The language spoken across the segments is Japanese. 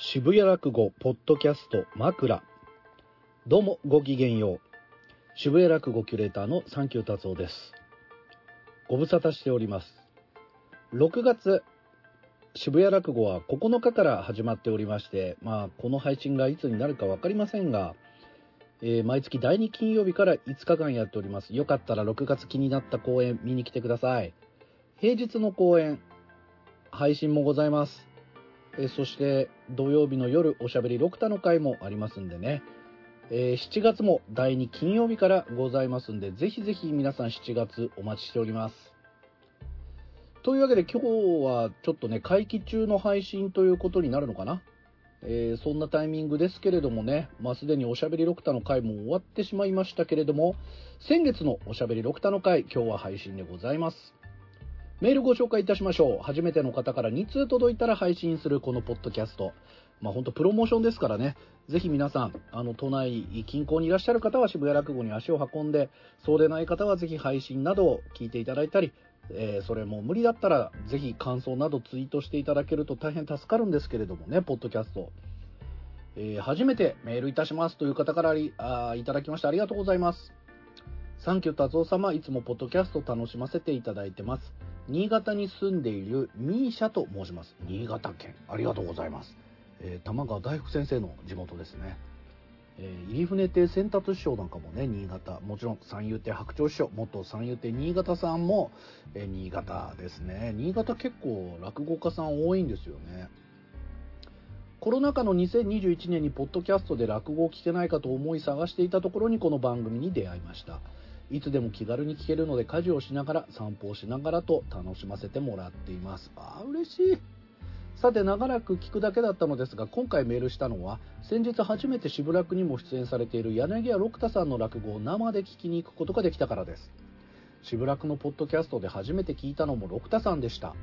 渋谷落語ポッドキャスト枕。どうもごきげんよう。渋谷落語キュレーターのサンキュー達夫です。ご無沙汰しております。6月渋谷落語は9日から始まっておりましてまあこの配信がいつになるか分かりませんが、えー、毎月第2金曜日から5日間やっております。よかったら6月気になった公演見に来てください。平日の公演配信もございます。えそして土曜日の夜おしゃべり6タの回もありますんでね、えー、7月も第2金曜日からございますんでぜひぜひ皆さん7月お待ちしております。というわけで今日はちょっとね会期中の配信ということになるのかな？えー、そんなタイミングですけれどもね、まあ、すでにおしゃべり6タの回も終わってしまいましたけれども、先月のおしゃべり6タの回、今日は配信でございます。メールご紹介いたしましょう。初めての方から2通届いたら配信するこのポッドキャスト。まあ本当プロモーションですからね。ぜひ皆さん、あの、都内近郊にいらっしゃる方は渋谷落語に足を運んで、そうでない方はぜひ配信などを聞いていただいたり、えー、それも無理だったらぜひ感想などツイートしていただけると大変助かるんですけれどもね、ポッドキャスト。えー、初めてメールいたしますという方からあいただきましてありがとうございます。サンキュー達夫様、いつもポッドキャスト楽しませていただいてます。新潟に住んでいるミーシャと申します。新潟県。ありがとうございます。えー、玉川大福先生の地元ですね。えー、入船亭先達師匠なんかもね、新潟。もちろん三遊亭白鳥師匠、元三遊亭新潟さんも、えー、新潟ですね。新潟結構落語家さん多いんですよね。コロナ禍の2021年にポッドキャストで落語を聞けないかと思い探していたところにこの番組に出会いました。いつでも気軽に聞けるので家事をしながら散歩をしながらと楽しませてもらっています。あー嬉しい。さて長らく聞くだけだったのですが今回メールしたのは先日初めて渋楽にも出演されている柳家六太さんの落語を生で聞きに行くことができたからです渋楽のポッドキャストで初めて聞いたのも六太さんでした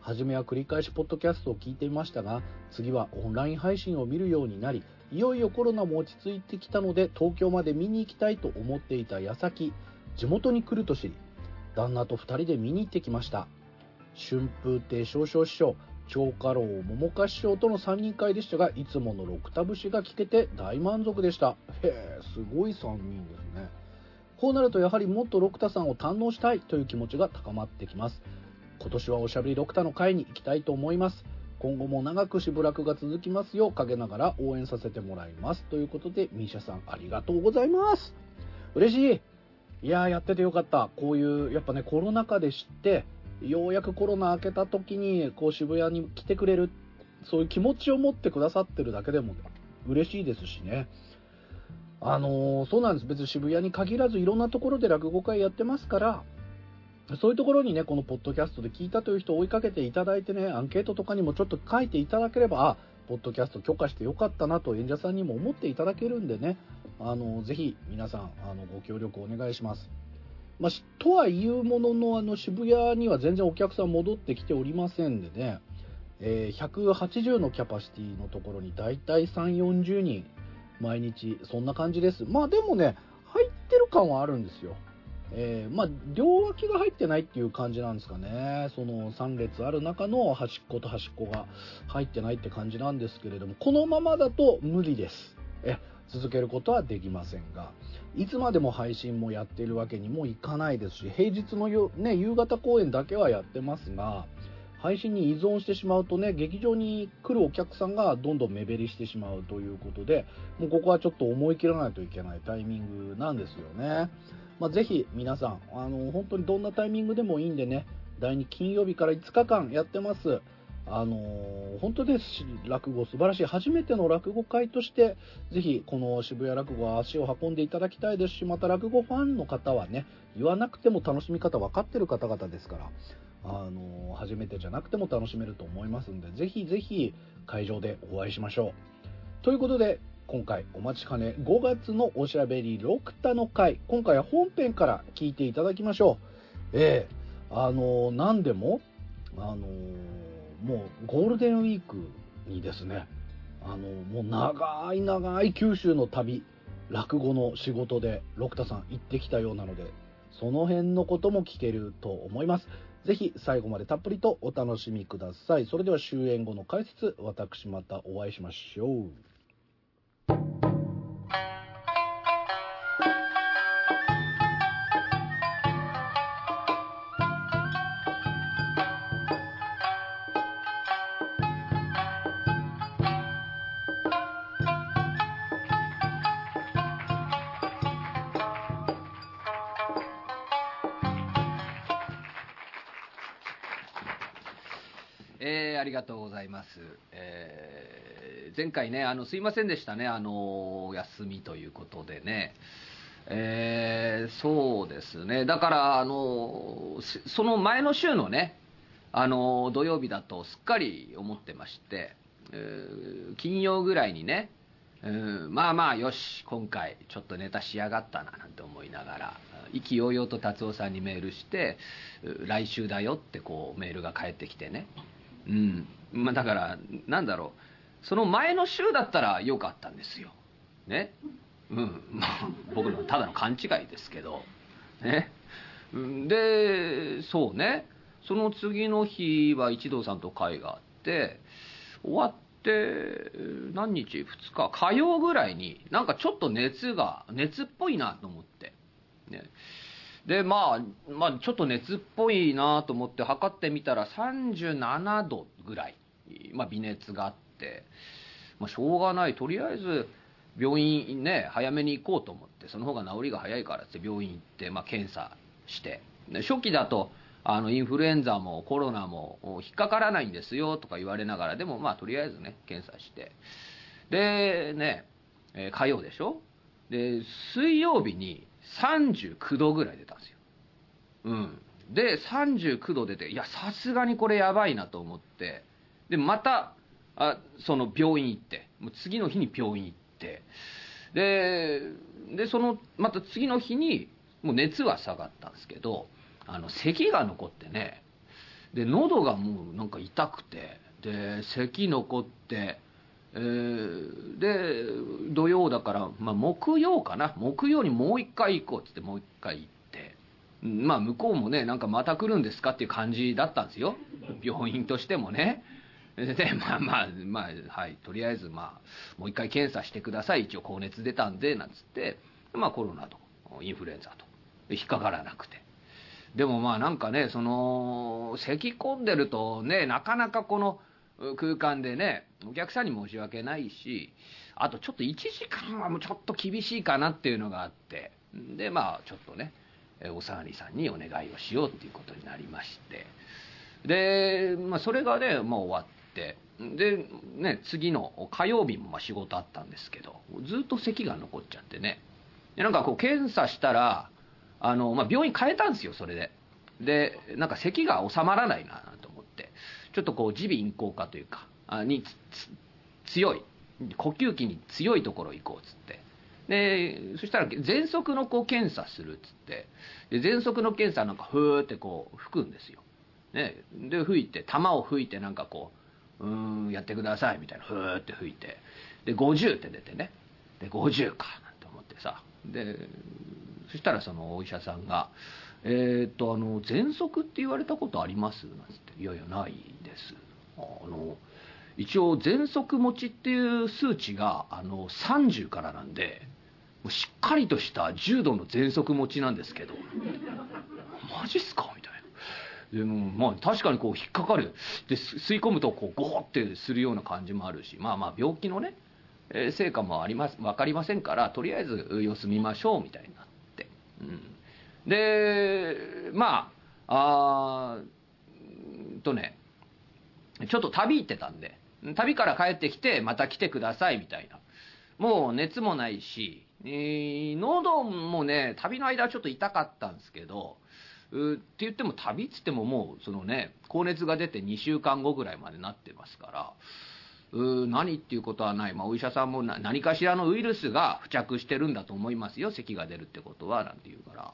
初めは繰り返しポッドキャストを聞いていましたが次はオンライン配信を見るようになりいよいよコロナも落ち着いてきたので東京まで見に行きたいと思っていた矢先地元に来ると知り旦那と2人で見に行ってきました。春風亭少々師匠長家老桃花師匠との3人会でしたがいつもの六田節が聞けて大満足でした。へえすごい3人ですね。こうなるとやはりもっと六田さんを堪能したいという気持ちが高まってきます。今年はおしゃべり六田の会に行きたいと思います。今後も長くしぶらくが続きますよう陰ながら応援させてもらいます。ということでミーシャさんありがとうございます。嬉しい。いやーやっててよかった。こういうやっぱねコロナ禍で知ってようやくコロナ明けた時にこう渋谷に来てくれるそういう気持ちを持ってくださってるだけでも嬉しいですしね。あのー、そうなんです。別に渋谷に限らずいろんなところで落語会やってますからそういうところにね、このポッドキャストで聞いたという人を追いかけていただいてね、アンケートとかにもちょっと書いていただければ、あ、ポッドキャスト許可してよかったなと演者さんにも思っていただけるんでね、あの、ぜひ皆さん、あの、ご協力お願いします。まあ、とはいうものの、あの、渋谷には全然お客さん戻ってきておりませんでね、えー、180のキャパシティのところに大体3、40人、毎日、そんな感じです。まあでもね、入ってる感はあるんですよ。えー、まあ、両脇が入ってないっていう感じなんですかね。その3列ある中の端っこと端っこが入ってないって感じなんですけれども、このままだと無理です。え、続けることはできませんが、いつまでも配信もやっているわけにもいかないですし、平日のよ、ね、夕方公演だけはやってますが、配信に依存してしまうとね、劇場に来るお客さんがどんどん目減りしてしまうということで、もうここはちょっと思い切らないといけないタイミングなんですよね。まあ、ぜひ皆さん、あの、本当にどんなタイミングでもいいんでね、第2金曜日から5日間やってます。あの本当です落語素晴らしい初めての落語会としてぜひこの渋谷落語は足を運んでいただきたいですしまた落語ファンの方はね言わなくても楽しみ方分かってる方々ですからあの初めてじゃなくても楽しめると思いますんでぜひぜひ会場でお会いしましょうということで今回お待ちかね5月のおしゃべり6田の回今回は本編から聞いていただきましょうええー、あの何でもあのもうゴールデンウィークにですねあのもう長い長い九州の旅落語の仕事で六田さん行ってきたようなのでその辺のことも聞けると思いますぜひ最後までたっぷりとお楽しみください。それでは終演後の解説、私またお会いしましょう。えー前回ね、あの、すいませんでしたね、あの、休みということでね。えーそうですね。だから、あの、その前の週のね、あの、土曜日だとすっかり思ってまして、えー金曜ぐらいにね、うんまあまあよし今回ちょっとネタ仕上がったななんて思いながら意気揚々と達夫さんにメールして来週だよってこうメールが返ってきてねうん。まあだからなんだろう。その前の週だったらよかったんですよ。ね。うん。まあ僕のただの勘違いですけど。ね。でそうね。その次の日は一同さんと会があって終わって何日？2日。火曜ぐらいになんかちょっと熱が熱っぽいなと思って。ね。でまあまあちょっと熱っぽいなと思って測ってみたら37度ぐらい、まあ、微熱があって、まあ、しょうがない。とりあえず病院ね早めに行こうと思ってその方が治りが早いからって病院行って、まあ、検査して。初期だとあのインフルエンザもコロナも引っかからないんですよとか言われながらでもまあとりあえずね検査して。でね、え火曜でしょ？で水曜日に39度ぐらい出たんですよ。うん。で39度出ていやさすがにこれやばいなと思ってでまたあその病院行ってもう次の日に病院行ってででそのまた次の日にもう熱は下がったんですけどあの咳が残ってねで喉がもうなんか痛くてで咳残って、えで土曜だから、まあ、木曜かな。木曜にもう一回行こうっつってもう一回行って。まあ向こうもねなんかまた来るんですかっていう感じだったんですよ。病院としてもね。でまあまあまあはい。とりあえずまあもう一回検査してください。一応高熱出たんでなんつって。まあコロナとインフルエンザと。引っかからなくて。でもまあなんかねその咳き込んでるとねなかなかこの空間でねお客さんに申し訳ないしあとちょっと1時間はもうちょっと厳しいかなっていうのがあってでまあちょっとねおさがりさんにお願いをしようっていうことになりまして。で、まあ、それがねもう終わってでね次の火曜日もま仕事あったんですけどずっと咳が残っちゃってね。でなんかこう検査したらあの、まあ、病院変えたんですよそれで。でなんか咳が収まらないなちょっとこう耳鼻咽喉科というかあに強い呼吸器に強いところ行こうっつって。でそしたら喘息のこう検査するっつって。で喘息の検査なんかふーってこう吹くんですよ、ね、で吹いて玉を吹いてなんかこううーんやってくださいみたいなふーって吹いて。で50って出てね。で50かなんて思ってさ。でそしたらそのお医者さんが「えーっとあの喘息って言われたことあります?」なんつって「いやいやないです」あの一応喘息持ちっていう数値があの30からなんでもうしっかりとした重度の喘息持ちなんですけど。マジっすか？みたいな。でもまあ確かにこう引っかかる。で吸い込むとこうゴーってするような感じもあるし。まあまあ病気のね、成果もあります分かりませんからとりあえず様子見ましょうみたいになって、うん、でまああとねちょっと旅行ってたんで旅から帰ってきてまた来てくださいみたいな。もう熱もないし、えー喉もね旅の間はちょっと痛かったんですけどうって言っても旅っつってももうそのね高熱が出て2週間後ぐらいまでなってますからう何っていうことはない、まあ、お医者さんも何かしらのウイルスが付着してるんだと思いますよ咳が出るってことはなんて言うから。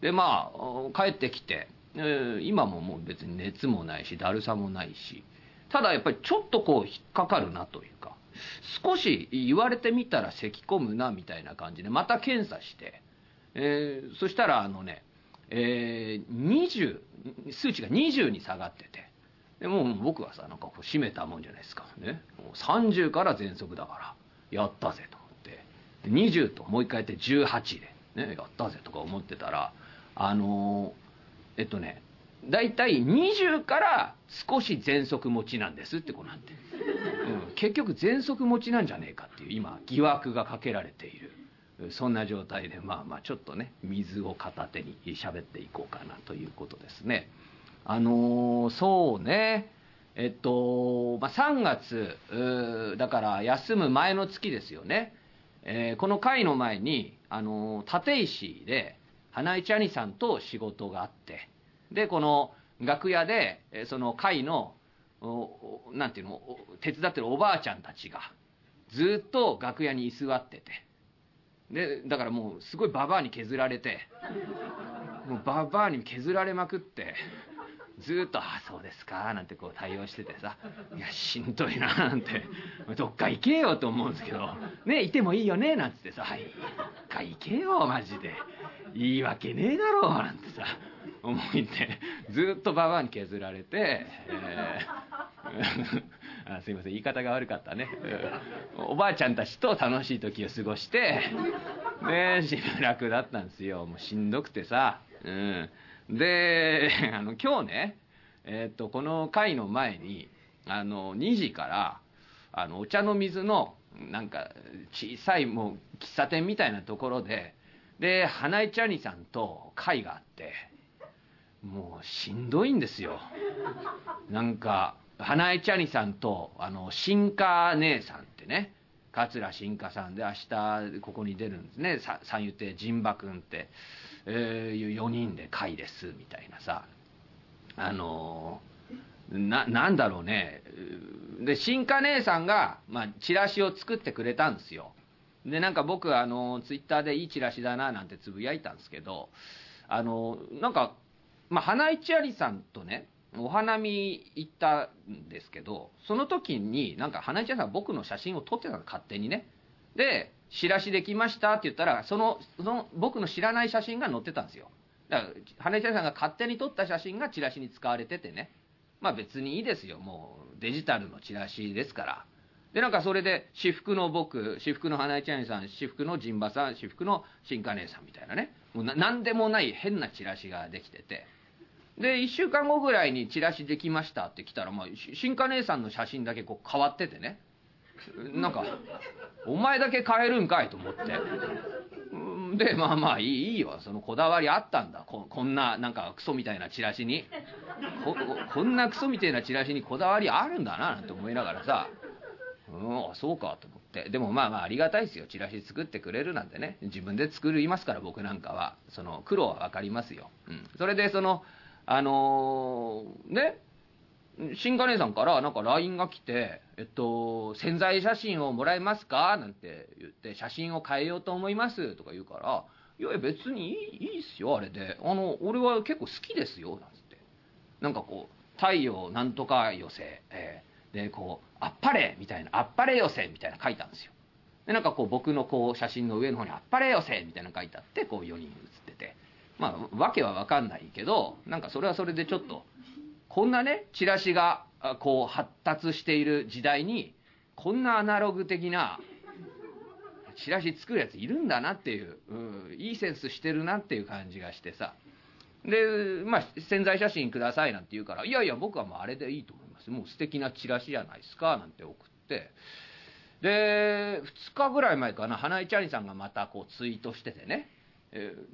でまあ帰ってきて、今ももう別に熱もないしだるさもないしただやっぱりちょっとこう引っかかるなというか少し言われてみたら咳き込むなみたいな感じでまた検査して、えーそしたらあのね、えー20数値が20に下がっててでもう僕はさなんかこう締めたもんじゃないですか。ねもう30から全速だからやったぜと思って20ともう一回やって18で、ね、やったぜとか思ってたらあのえっとね大体20から少し全速持ちなんですってこうなって、うん、結局全速持ちなんじゃねえかっていう今疑惑がかけられている。そんな状態でまあまあちょっとね水を片手に喋っていこうかなということですね。あのそうね。えっと、まあ、3月だから休む前の月ですよね、えーこの会の前に、あの立石で花市兄さんと仕事があってでこの楽屋でその会のおおなんていうの手伝ってるおばあちゃんたちがずっと楽屋に居座ってて。でだからもうすごいババアに削られてもうババアに削られまくって。ずっと「ああそうですか」なんてこう対応しててさ「いやしんどいな」なんて「どっか行けよ」と思うんですけど「ねいてもいいよね」なんつってさ「はいどっか行けよマジでいいわけねえだろ」なんてさ思いってずっとババアに削られて、えーあすいません言い方が悪かったね、おばあちゃんたちと楽しい時を過ごしてねしばらくだったんですよ。もうしんどくてさ、うん、で あの今日ねえっとこの会の前にあの2時からあのお茶の水のなんか小さいもう喫茶店みたいなところでで花井ちゃにさんと会があってもうしんどいんですよ。なんか花江千里さんとあの新華姉さんってね桂新華さんで明日ここに出るんですね。さ三遊亭陣馬君って、えー、4人で会ですみたいなさ。あのななんだろうね。で新華姉さんが、まあ、チラシを作ってくれたんですよ。でなんか僕あのツイッターでいいチラシだななんてつぶやいたんですけどあのなんか、まあ、花井千里さんとねお花見行ったんですけどその時になんか花井千里さん僕の写真を撮ってたの勝手にね。で「チラシできました」って言ったらそのその僕の知らない写真が載ってたんですよ。だから花井千里さんが勝手に撮った写真がチラシに使われててね。まあ別にいいですよ。もうデジタルのチラシですから。でなんかそれで私服の僕私服の花井千里さん私服の陣馬さん私服の新華姉さんみたいなね。もうな何でもない変なチラシができてて。で1週間後ぐらいにチラシできましたって来たら、まあ、新華姉さんの写真だけこう変わっててね。なんかお前だけ変えるんかいと思って。でまあまあいいいいよ。そのこだわりあったんだ。ここんななんかクソみたいなチラシに。ここんなクソみたいなチラシにこだわりあるんだななんて思いながらさ。うんそうかと思って。でもまあまあありがたいですよ。チラシ作ってくれるなんてね。自分で作りますから僕なんかは。その苦労は分かりますよ、うん、それでそのあのーね新華姉さんからなんか LINE が来て、えっと、潜在写真をもらえますか？なんて言って、写真を変えようと思いますとか言うから、いやいや別にいいいいっすよ、あれで。あの、俺は結構好きですよ、なんつって。なんかこう、太陽なんとか寄せ、えーで、こう、あっぱれみたいな、あっぱれ寄せみたいな書いたんですよ。で、なんかこう僕のこう写真の上の方にあっぱれ寄せみたいな書いてあって、こう4人写ってて。まあ、わけはわかんないけど、なんかそれはそれでちょっと、こんなね、チラシがこう発達している時代に、こんなアナログ的なチラシ作るやついるんだなっていう、うん、いいセンスしてるなっていう感じがしてさ。で、まあ、潜在写真くださいなんて言うから、いやいや、僕はもうあれでいいと思います。もう素敵なチラシじゃないですか、なんて送って。で、2日ぐらい前かな、花井チャリさんがまたこうツイートしててね。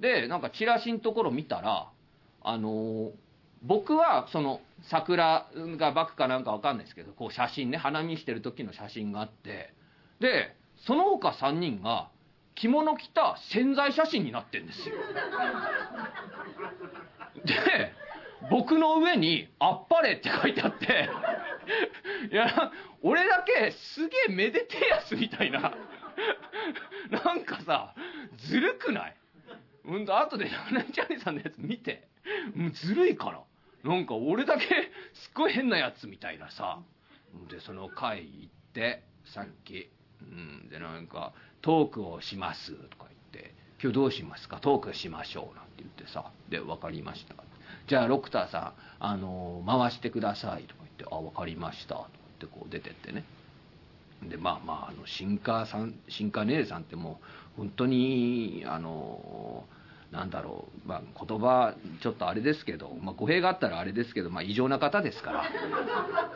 で、なんかチラシのところ見たら、あのー僕はその桜がバックかなんかわかんないですけど、こう写真ね、花見してる時の写真があって、で、その他3人が着物着た潜在写真になってんですよ。で、僕の上に「あっぱれ」って書いてあって、いや、俺だけすげえめでてえやつみたいな。なんかさ、ずるくない？うんと、後で花井ちゃんさんのやつ見て、もうずるいから。なんか俺だけすっごい変なやつみたいなさ。で、その会行って、さっき、うん、で、なんか、トークをしますとか言って、今日どうしますか？トークしましょうなんて言ってさ、で、分かりました。じゃあロクターさんあの回してくださいとか言って「あ分かりました」とか言ってこう出てってねでまあまああの新華さん新華姉さんってもう本当にあのなんだろう、まあ、言葉ちょっとあれですけど、まあ、語弊があったらあれですけど、まあ、異常な方ですから。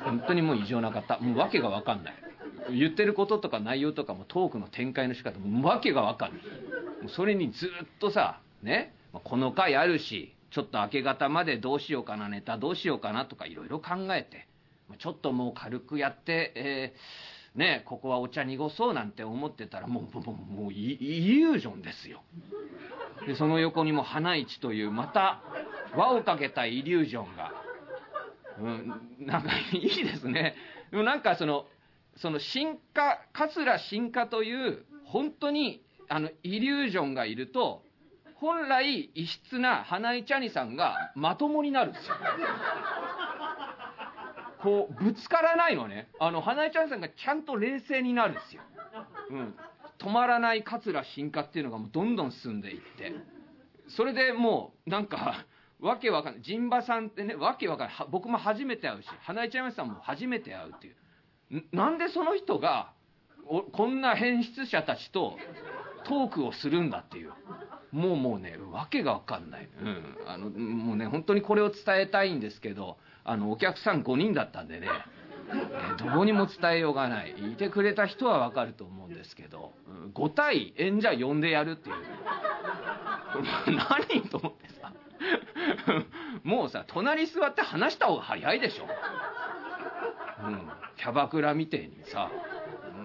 本当にもう異常な方。もう訳が分かんない。言ってることとか内容とかもトークの展開の仕方も訳が分かんない。もうそれにずっとさねこの回あるしちょっと明け方までどうしようかなネタどうしようかなとかいろいろ考えてちょっともう軽くやって、えー、ねここはお茶濁そうなんて思ってたらもうもうもうイリュージョンですよ。でその横にも花市というまた輪をかけたイリュージョンが、うん、なんかいいですね。でもなんかそのその進化桂進化という本当にあのイリュージョンがいると本来異質な花井チャニさんがまともになるんですよ。こうぶつからないのね。あの花井チャニさんがちゃんと冷静になるんですよ、うん、止まらない桂進化っていうのがもうどんどん進んでいって。それでもうなんかわけわかんない。陣馬さんってねわけわかんない。僕も初めて会うし花井ちゃんさんも初めて会うっていう。なんでその人がこんな変質者たちとトークをするんだっていう。もうもうねわけがわかんない、うん、あのもうね本当にこれを伝えたいんですけどあのお客さん5人だったんでねどうにも伝えようがない。いてくれた人はわかると思うんですけど5対演者呼んでやるっていう。何と思ってさ。もうさ隣座って話した方が早いでしょ、うん、キャバクラみてえにさ、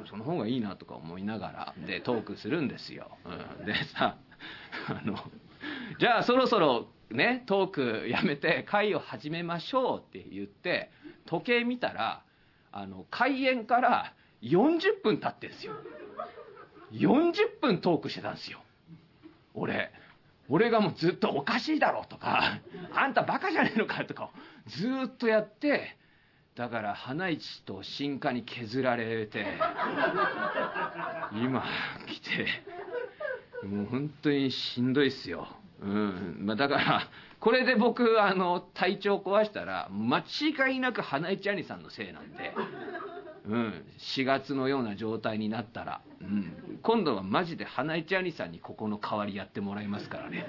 その方がいいなとか思いながらでトークするんですよ、うん、でさあのじゃあそろそろねトークやめて会を始めましょうって言って時計見たらあの開演から40分経ってんすよ。40分トークしてたんですよ。俺俺がもうずっとおかしいだろとかあんたバカじゃねえのかとかずっとやってだから花市と進化に削られて今来てもう本当にしんどいっすよ、うん。まあ、だからこれで僕あの体調壊したら間違いなく花市兄さんのせいなんで、うん、4月のような状態になったら、うん、今度はマジで花市兄さんにここの代わりやってもらいますからね、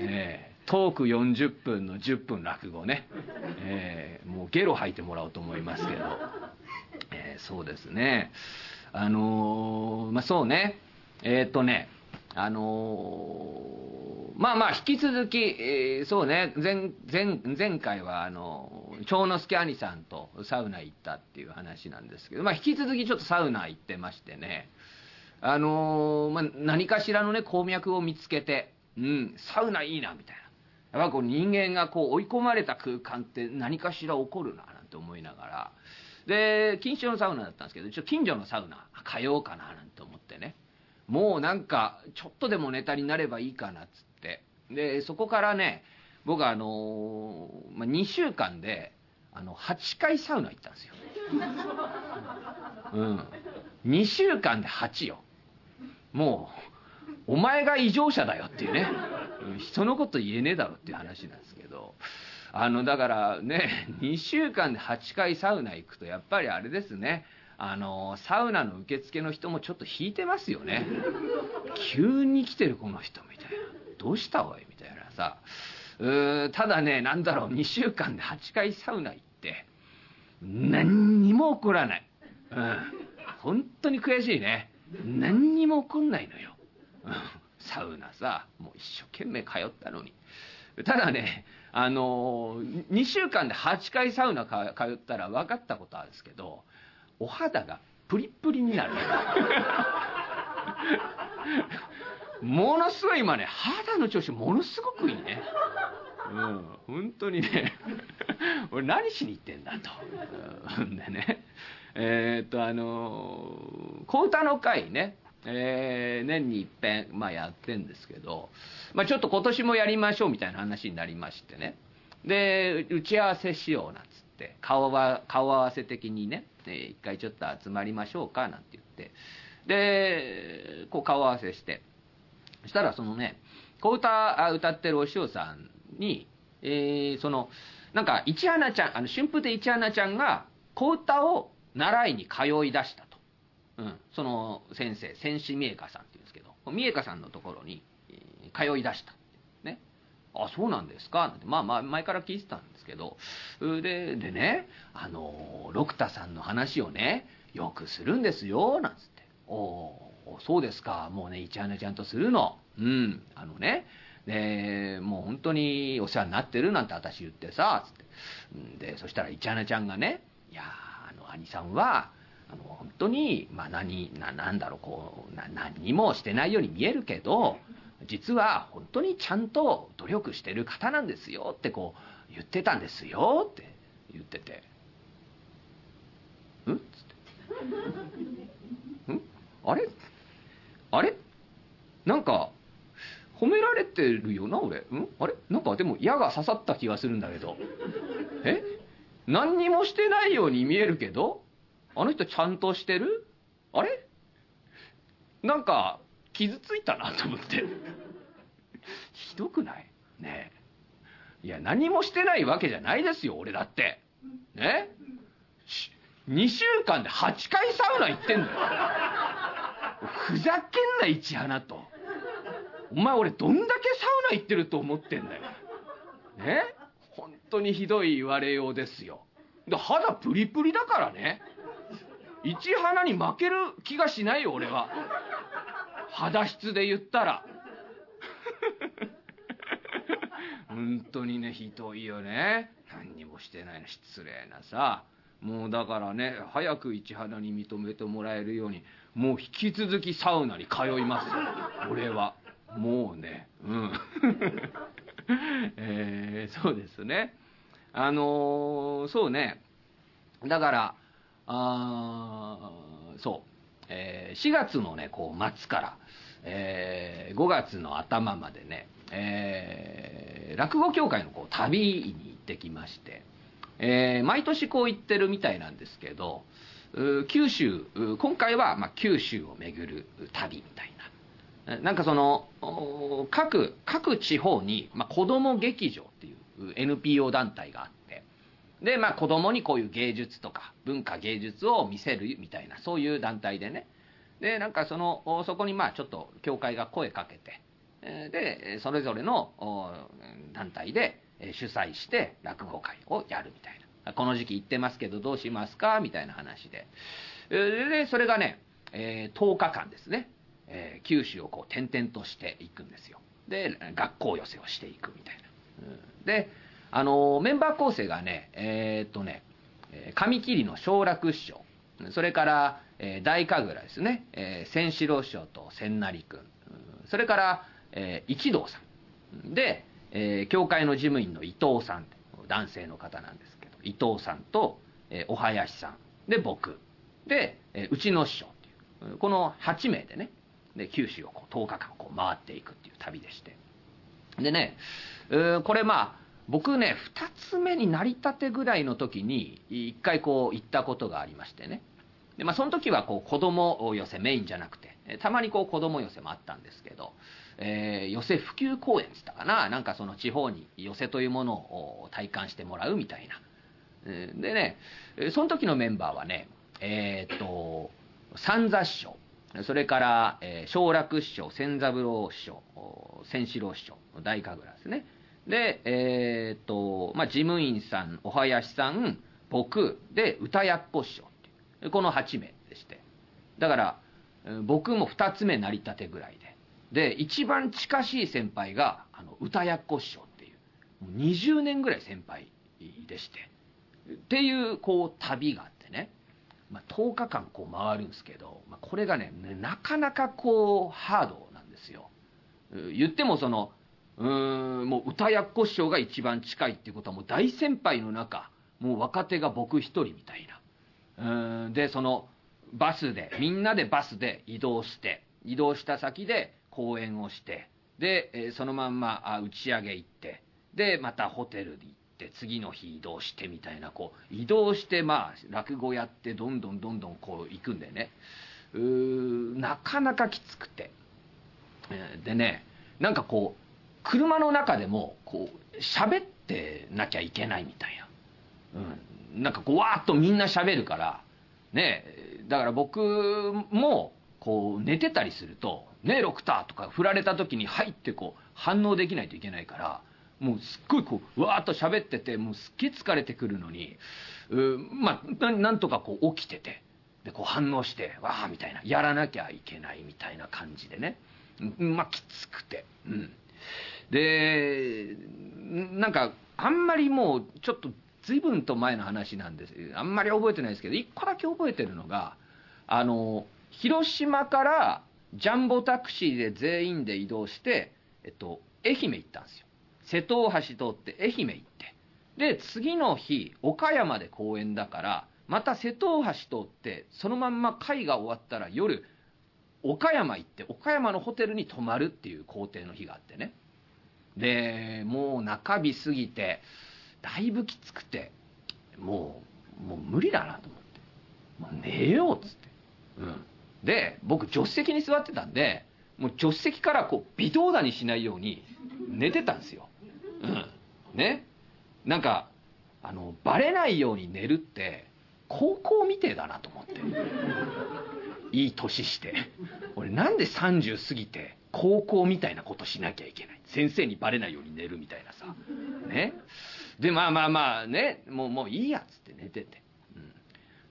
えー、トーク40分の10分落語ね、えー、もうゲロ吐いてもらおうと思いますけど、えー、そうですね。あのまあそうね。えっとね。あのまあまあ引き続き、え、そうね前前前回はあの長之助兄さんとサウナ行ったっていう話なんですけど、まあ、引き続きちょっとサウナ行ってましてねあの、まあ、何かしらのね鉱脈を見つけて、うん、サウナいいなみたいな。やっぱこう人間がこう追い込まれた空間って何かしら起こるななんて思いながら。で近所のサウナだったんですけど一応近所のサウナ通おうかななんて思ってね。もうなんかちょっとでもネタになればいいかなっつって。でそこからね僕はあのー、まあ、2週間であの8回サウナ行ったんですよ。うん。2週間で8よ。もうお前が異常者だよっていうね。人のこと言えねえだろっていう話なんですけど。あのだからね2週間で8回サウナ行くとやっぱりあれですね。あのサウナの受付の人もちょっと引いてますよね。急に来てるこの人みたいな。どうしたおいみたいなさ。うただねなんだろう2週間で8回サウナ行って何にも起こらない、うん、本当に悔しいね。何にも起こんないのよ、うん、サウナさもう一生懸命通ったのに。ただねあの2週間で8回サウナ通ったら分かったことあるんですけどお肌がプリップリになる。ものすごい今ね肌の調子ものすごくいいね。うん本当にね。俺何しに行ってんだと、ん、でねえー、っとあの小唄の会ね。えー、年にいっぺん、まあ、やってんですけど、まあ、ちょっと今年もやりましょうみたいな話になりましてね。で打ち合わせしようなんって顔は顔合わせ的にね一回ちょっと集まりましょうかなんて言って。でこう顔合わせして。そしたらそのね小歌歌ってるお師匠さんにえーそのなんか市花ちゃんあの春風亭市花ちゃんが小唄を習いに通い出したと、うん、その先生千子美恵香さんっていうんですけど美恵香さんのところに通い出した。あそうなんですか？なんてまあまあ前から聞いてたんですけど。ででねあの六田さんの話をねよくするんですよ。なんつっておおそうですか。もうね市花ちゃんとするの。うんあのね。でもう本当にお世話になってるなんて私言ってさつって。でそしたら市花ちゃんがねいやあの兄さんはあの本当に、まあ、何ななんだろうこうな何にもしてないように見えるけど実は本当にちゃんと努力してる方なんですよってこう言ってたんですよって言ってて「ん?」っつって「ん？あれ？あれ？なんか褒められてるよな俺。ん？あれ？なんかでも矢が刺さった気がするんだけど。え？何にもしてないように見えるけど？あの人ちゃんとしてる？あれ？なんか傷ついたなと思って。ひどくない？ね。えいや何もしてないわけじゃないですよ俺だって。ね。し2週間で8回サウナ行ってんだよ。ふざけんな市花と。お前俺どんだけサウナ行ってると思ってんだよ。ね。本当にひどい言われようですよ。で肌プリプリだからね。市花に負ける気がしないよ俺は。肌質で言ったら。本当にねひどいよね。何にもしてないの。失礼なさ。もうだからね早く市花に認めてもらえるようにもう引き続きサウナに通います。よ俺は。もうね。うん。えーそうですね。あのーそうね。だからあそう、えー4月のねこう末から、えー5月の頭までね、えー落語協会のこう旅に行ってきまして、えー毎年こう行ってるみたいなんですけど九州今回はまあ九州を巡る旅みたいな。なんかその各各地方に、まあ、子ども劇場っていう NPO 団体があってで、まあ、子供にこういう芸術とか文化芸術を見せるみたいなそういう団体でね。でなんかそのそこにまあちょっと教会が声かけてでそれぞれの団体で主催して落語会をやるみたいな。この時期行ってますけどどうしますかみたいな話で。でそれがね、え10日間ですね、え九州をこう転々としていくんですよ。で学校寄せをしていくみたいな、であのメンバー構成がねえーっとねえー紙切の松楽師匠。それから、えー大神楽ですね、えー千四郎師匠と千成君。それから、えー一同さん。で、えー教会の事務員の伊藤さん。男性の方なんですけど伊藤さんと、えーお囃子さん。で僕。で、えーうちの師匠っていう。この8名でね。で九州をこう10日間こう回っていくっていう旅でして。でね、えーこれまあ僕ね2つ目になりたてぐらいの時に1回こう行ったことがありましてね。で、まあ、その時はこう子供寄せメインじゃなくてたまにこう子供寄せもあったんですけど、えー寄せ普及公演っつったかな。なんかその地方に寄せというものを体感してもらうみたいな。でねその時のメンバーはねえーっと三座師匠。それから、えー楽師匠千三郎師匠千四郎師匠大神楽ですね。でえーっと、まあ、事務員さんお囃子さん僕で歌やっこ師匠っていう。この8名でして。だから僕も2つ目成り立てぐらいで。で一番近しい先輩があの歌やっこ師匠っていう。もう20年ぐらい先輩でして。っていうこう旅があってね、まあ、10日間こう回るんですけど、まあ、これがねなかなかこうハードなんですよ。言ってもそのうーんもう歌やっこ師匠が一番近いっていうことはもう大先輩の中もう若手が僕一人みたいな。うーんでそのバスでみんなでバスで移動して移動した先で公演をしてで、そのまんま打ち上げ行ってでまたホテルに行って次の日移動してみたいなこう移動してまあ落語やってどんどんどんどんこう行くんでね。うーなかなかきつくて。でねなんかこう車の中でもこう喋ってなきゃいけないみたいな、うん、なんかこうわーっとみんな喋るからねだから僕もこう寝てたりすると「ねえロクター」とか振られた時に「はい」ってこう反応できないといけないからもうすっごいこうわーっと喋っててもうすっげえ疲れてくるのにうまあなんとかこう起きててでこう反応してわあみたいなやらなきゃいけないみたいな感じでね。まあきつくて。うん。なんかあんまりもうちょっと随分と前の話なんです。あんまり覚えてないですけど一個だけ覚えてるのがあの広島からジャンボタクシーで全員で移動して、えっと、愛媛行ったんですよ。瀬戸大橋通って愛媛行って。で次の日岡山で公演だからまた瀬戸大橋通ってそのまんま会が終わったら夜岡山行って岡山のホテルに泊まるっていう工程の日があってね。でもう中日過ぎてだいぶきつくてもうもう無理だなと思って。もう寝ようっつって、うん、で僕助手席に座ってたんでもう助手席からこう微動だにしないように寝てたんですよ、うん、ね。なんかあのバレないように寝るって高校みてえだなと思って。いい年して。俺なんで30過ぎて高校みたいなことしなきゃいけない。先生にバレないように寝るみたいなさ。ね。でまあまあまあね。もうもういいやっつって寝てて、うん、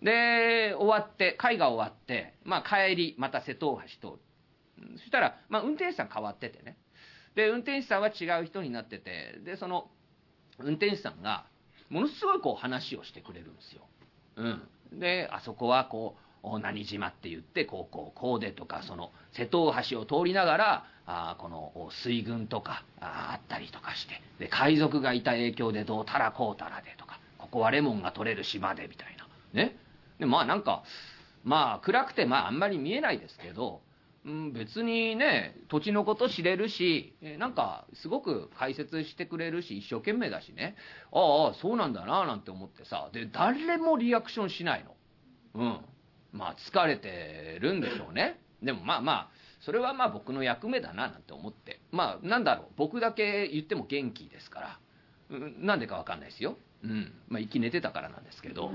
で終わって会が終わってまあ帰りまた瀬戸大橋通そしたら、まあ、運転手さん変わっててね。で運転手さんは違う人になっててでその運転手さんがものすごいこう話をしてくれるんですよ、うん、であそこはこう何島？って言ってこうこうこうでとかその瀬戸大橋を通りながらあこの水軍とかああったりとかしてで海賊がいた影響でどうたらこうたらでとかここはレモンが取れる島でみたいな。ね。でまあなんかまあ暗くてまああんまり見えないですけど、うん、別にね土地のこと知れるしなんかすごく解説してくれるし一生懸命だしね。ああそうなんだななんて思ってさで誰もリアクションしないの。うん。まあ疲れてるんでしょうね。でもまあまあそれはまあ僕の役目だななんて思って。まあなんだろう。僕だけ言っても元気ですから、なんでか分かんないですよ。うん。まあ息寝てたからなんですけど、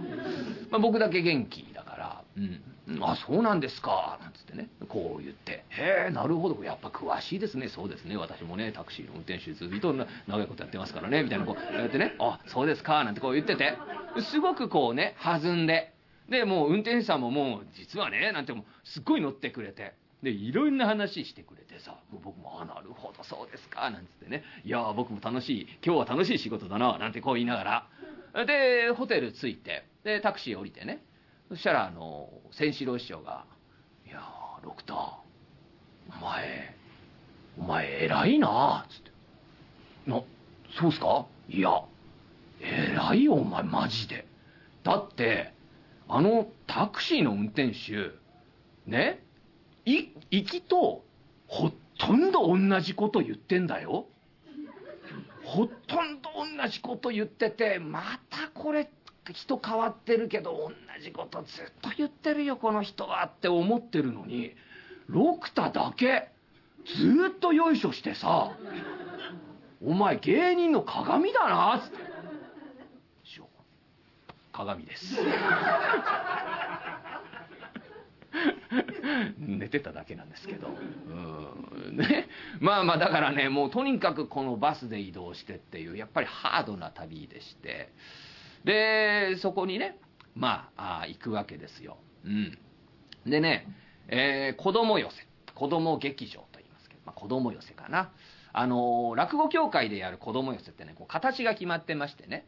まあ、僕だけ元気だから「うん、あそうなんですか」なんつってね。こう言って「へえなるほど。やっぱ詳しいですね。そうですね。私もねタクシーの運転手ずっと長いことやってますからね」みたいなこうやってね「あそうですか」なんてこう言ってて。すごくこうね弾んで。でもう運転手さんももう実はねなんてもすっごい乗ってくれて。でいろんな話してくれてさ僕も「あなるほどそうですか」なんつってね「いや僕も楽しい今日は楽しい仕事だな」なんてこう言いながら。でホテル着いてでタクシー降りてね。そしたらあの千四郎師匠が「いやー六田お前お前偉いな」っつって「なそうっすか？いや偉いよお前マジで。だってあのタクシーの運転手ねい行きとほとんど同じこと言ってんだよ。ほとんど同じこと言っててまたこれ人変わってるけど同じことずっと言ってるよこの人はって思ってるのに六田だけずっとよいしょしてさ「お前芸人の鏡だな」っつって「鏡です」寝てただけなんですけど、うん。ね、まあまあだからねもうとにかくこのバスで移動してっていうやっぱりハードな旅でして。でそこにねまあ行くわけですよ、うん、でね、えー、子供寄せ。子供劇場と言いますけど、まあ、子供寄せかな。あの落語協会でやる子供寄せってねこう形が決まってましてね。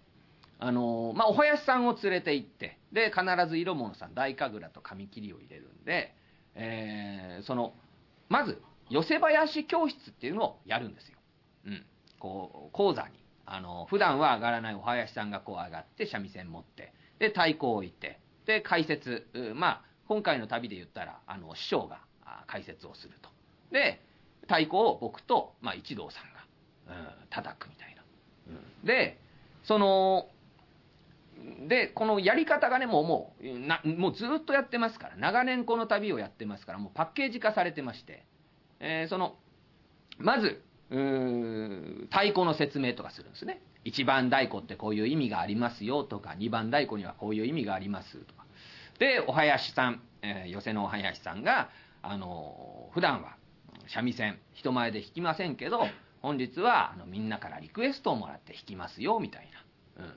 あのまあ、お囃子さんを連れて行ってで必ず色物さん大神楽と紙切りを入れるんで、えー、そのまず寄せ囃子教室っていうのをやるんですよ、うん、こう講座に。あの普段は上がらないお囃子さんがこう上がって三味線持ってで太鼓を置いてで解説まあ今回の旅で言ったらあの師匠が解説をすると。で太鼓を僕と、まあ、一同さんが、うん、叩くみたいな、うん、でそのでこのやり方がねもうもうなもうずっとやってますから長年この旅をやってますからもうパッケージ化されてまして、えー、そのまず太鼓の説明とかするんですね。1番太鼓ってこういう意味がありますよとか2番太鼓にはこういう意味がありますとか。でお囃子さん、えー、寄席のお囃子さんがあの普段は三味線人前で弾きませんけど本日はあのみんなからリクエストをもらって弾きますよみたいな、うん、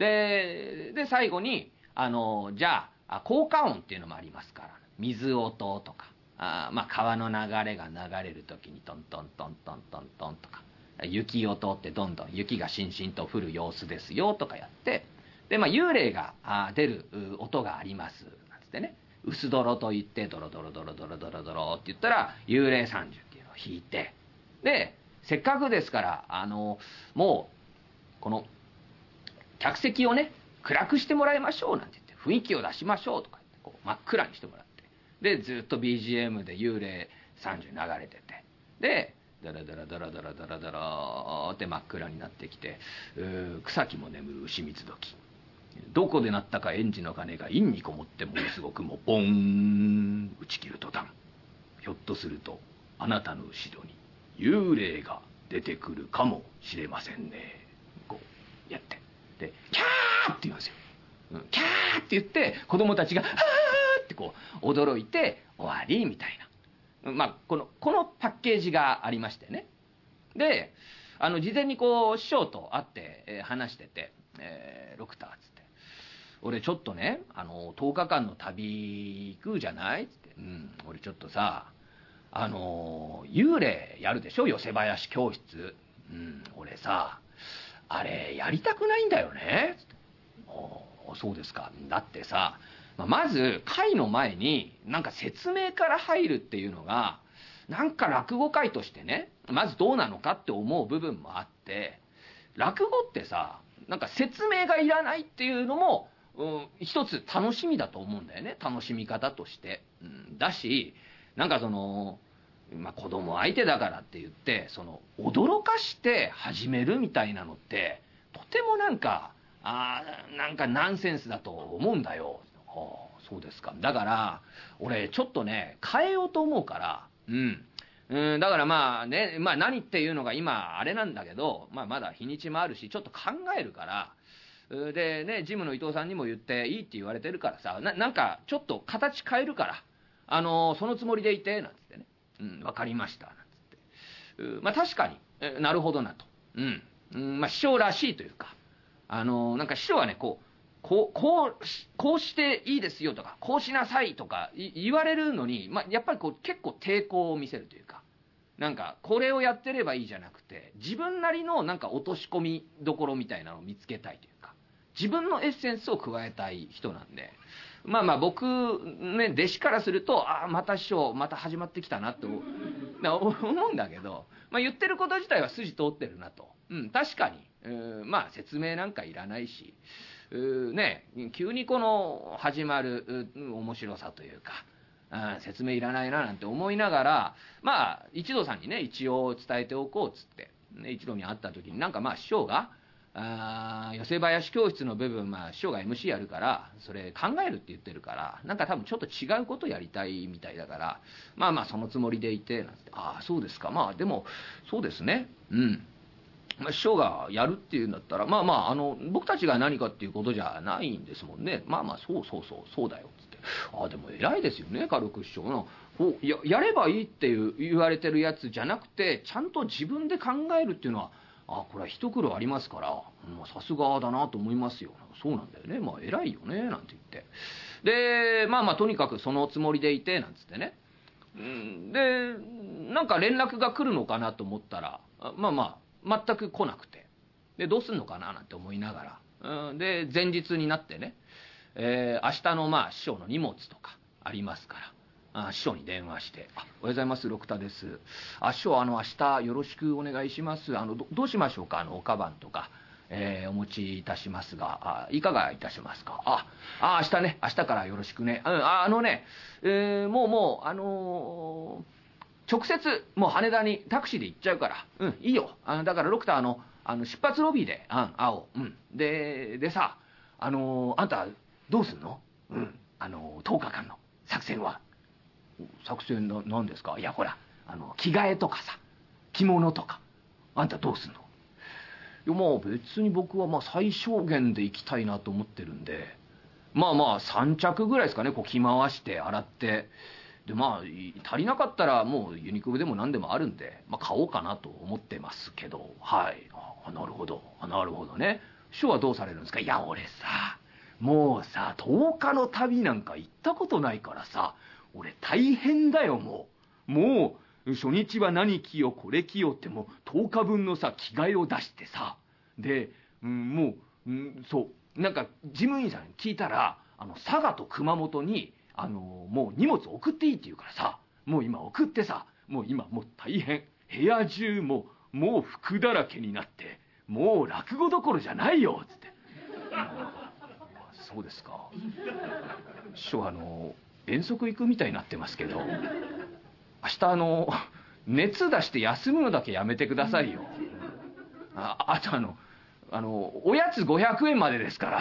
でで最後にあのじゃあ効果音っていうのもありますから。水音とか。あまあ川の流れが流れる時にトントントントントントンとか。雪を通ってどんどん雪がしんしんと降る様子ですよとかやって。で、まあ、幽霊が出る音があります。なんつってね。薄泥と言ってドロドロドロドロドロドロって言ったら幽霊三十っていうのを弾いて。でせっかくですからあのもうこの客席をね暗くしてもらいましょうなんて言って雰囲気を出しましょうとかってこう真っ暗にしてもらって。でずっと BGM で幽霊30流れてて。でダラダラダラダラダラダラって真っ暗になってきて草木も眠る牛蜜時。どこで鳴ったか園児の鐘が陰にこもってものすごくもボン打ち切る途端。ひょっとするとあなたの後ろに幽霊が出てくるかもしれませんね。こうやって。でキャーって言うんですよ、キャーって言って子供たちが「はーってこう驚いて終わりみたいな、まあ、このこのパッケージがありましてね。であの事前にこう師匠と会って、えー、話してて「えー、ロクター」っつって「俺ちょっとねあの10日間の旅行くじゃない?」っつって「うん俺ちょっとさあの幽霊やるでしょ？寄せ林教室。うん俺さあれやりたくないんだよね」つって「おそうですか。だってさまず会の前になんか説明から入るっていうのがなんか落語会としてねまずどうなのかって思う部分もあって落語ってさなんか説明がいらないっていうのも、うん、一つ楽しみだと思うんだよね。楽しみ方として、うん、だしなんかその、まあ、子供相手だからって言ってその驚かして始めるみたいなのってとてもなんかあなんかナンセンスだと思うんだよ。はあ、そうですか。だから、俺、ちょっとね、変えようと思うから、うん。うん、だからまあね、まあ何っていうのが今、あれなんだけど、まあまだ日にちもあるし、ちょっと考えるから、でね、ジムの伊藤さんにも言って、いいって言われてるからさ、ななんか、ちょっと形変えるから、あのー、そのつもりでいて、なん。うん、わかりました、なんつって。まあ確かに、なるほどなと。うん。うん、まあ師匠らしいというか、あの、なんか師匠はね、こう、こう、こう、こうしていいですよとか、こうしなさいとか言われるのに、まあ、やっぱりこう結構抵抗を見せるというか、なんか、これをやってればいいじゃなくて、自分なりのなんか落とし込みどころみたいなのを見つけたいというか、自分のエッセンスを加えたい人なんで、まあまあ僕、ね、弟子からすると、ああ、また師匠、また始まってきたなと 思うんだけど、まあ言ってること自体は筋通ってるなと。うん、確かに。うん、まあ説明なんかいらないし、ね、急にこの始まる面白さというか、説明いらないななんて思いながら、まあ、一度さんにね、一応伝えておこうっつって、ね、一度に会った時に、なんかまあ、師匠が、あ寄せ林教室の部分、まあ、師匠が MC やるから、それ考えるって言ってるから、なんか多分ちょっと違うことやりたいみたいだから、まあまあ、そのつもりでいて、なんて、ああ、そうですか。まあ、でも、そうですね。うん。まあ、師匠がやるっていうんだったら、まあまあ、あの、僕たちが何かっていうことじゃないんですもんね。まあまあ、そうそうそう、そうだよ、つって。ああ、でも偉いですよね、軽く師匠の。ややればいいっていう言われてるやつじゃなくて、ちゃんと自分で考えるっていうのは、あこれは一苦労ありますから、さすがだなと思いますよ。そうなんだよね。まあ、偉いよね、なんて言って。で、まあまあ、とにかくそのつもりでいて、なんつってね。で、なんか連絡が来るのかなと思ったら、まあまあ、全く来なくてでどうすんのかななんて思いながら、で前日になってね、えー、明日のまあ師匠の荷物とかありますからあ師匠に電話して「あおはようございます六田です」あ「師匠あの明日よろしくお願いしますあのどうしましょうか？あのおかばんとか」えー、お持ちいたしますが、あいかがいたしますか？あ、あ、明日ね、明日からよろしくね。うん、ああのね、えー、もうもう、あのー直接、もう羽田にタクシーで行っちゃうから、うん、いいよ。あのだから、ロクターの、あの、出発ロビーで、あん、会おう。うん。で、でさ、あのー、あんた、どうすんの？うん。あのー、10日間の作戦は。作戦な、何ですか？いや、ほら、あの、着替えとかさ、着物とか。あんたどうすんの？いやまあ別に僕はまあ最小限で行きたいなと思ってるんでまあまあ3着ぐらいですかねこう着回して洗って。でまあ足りなかったらもうユニクロでも何でもあるんで、まあ、買おうかなと思ってますけどはい。あなるほど。あなるほどね。師匠はどうされるんですか？いや俺さもうさ10日の旅なんか行ったことないからさ俺大変だよもう。もう初日は何着ようこれ着ようってもう10日分のさ着替えを出してさ。で、うん、もう、うん、そう。なんか事務員さんに聞いたらあの佐賀と熊本にあのもう荷物送っていいって言うからさ。もう今送ってさ。もう今もう大変。部屋中ももう服だらけになってもう落語どころじゃないよっつって。そうですか。師匠あの遠足行くみたいになってますけど明日あの熱出して休むのだけやめてくださいよ。ああとあのあのおやつ500円までですから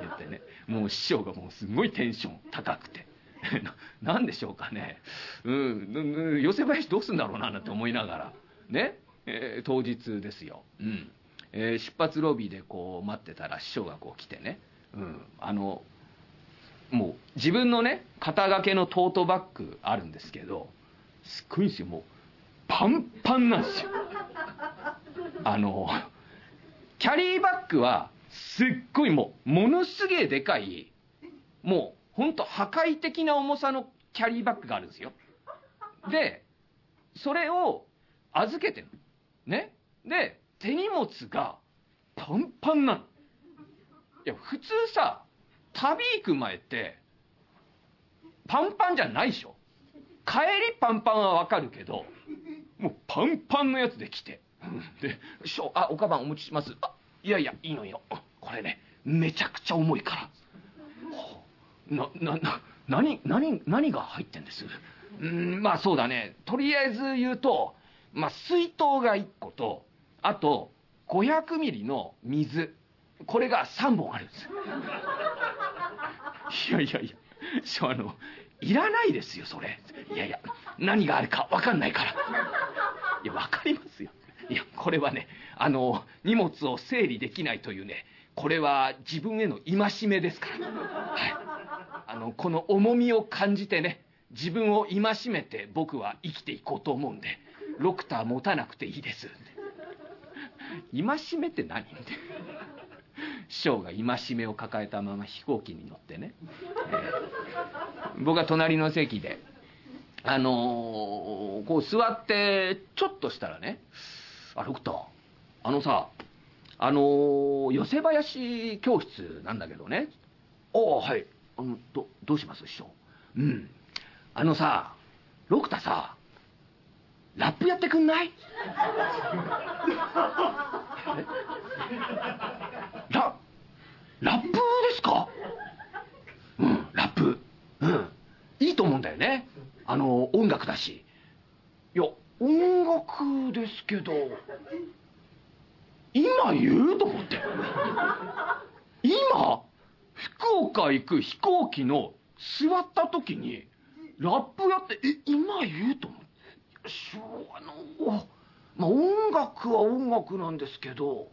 言ってね。もう師匠がもうすごいテンション高くて。何でしょうかね。うん寄せ林どうすんだろうななんて思いながら。ね、えー、当日ですよ、うん。えー、出発ロビーでこう待ってたら師匠がこう来てね、うん、あのもう自分のね肩掛けのトートバッグあるんですけどすっごいんですよ。もうパンパンなんですよ。あのキャリーバッグはすっごいもうものすげえでかいもうほんと破壊的な重さのキャリーバッグがあるんですよ。でそれを預けてる。ね。で手荷物がパンパンなの。いや普通さ旅行く前ってパンパンじゃないでしょ。帰りパンパンはわかるけどもうパンパンのやつで来て。で「師匠あおかばんお持ちします」あいやいやいいのいいのこれねめちゃくちゃ重いから。ななな何何何が入ってんです？うんまあそうだね。とりあえず言うと、まあ、水筒が1個とあと500ミリの水。これが3本あるんです。いやいやいやあのいらないですよそれ。いやいや何があるか分かんないから。いや分かりますよ。いやこれはねあの荷物を整理できないというねこれは自分への戒めですから、はい、あのこの重みを感じてね自分を戒めて僕は生きていこうと思うんでロクター持たなくていいです。戒めって何？って師匠が戒めを抱えたまま飛行機に乗ってね、えー、僕は隣の席であのー、こう座ってちょっとしたらね「あロクターあのさあのー、寄せ林教室なんだけどね。ああはい。あのどどうします師匠？うん。あのさロクタさラップやってくんない？ラップですか？うんラップ。うん。いいと思うんだよね。あの音楽だし。いや音楽ですけど今言うと思って。今福岡行く飛行機の座った時にラップやってえ今言うと思って。あのまあ音楽は音楽なんですけど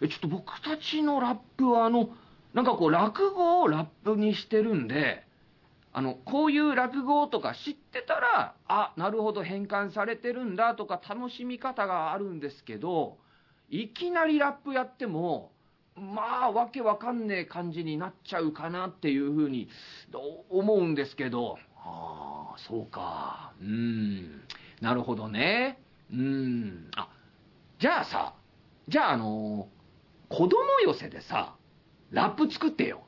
ちょっと僕たちのラップはあのなんかこう落語をラップにしてるんであのこういう落語とか知ってたらあなるほど変換されてるんだとか楽しみ方があるんですけどいきなりラップやってもまあわけわかんねえ感じになっちゃうかなっていうふうに思うんですけど。ああそうか。うん。なるほどね。うん。あじゃあさじゃああの子供寄せでさラップ作ってよ。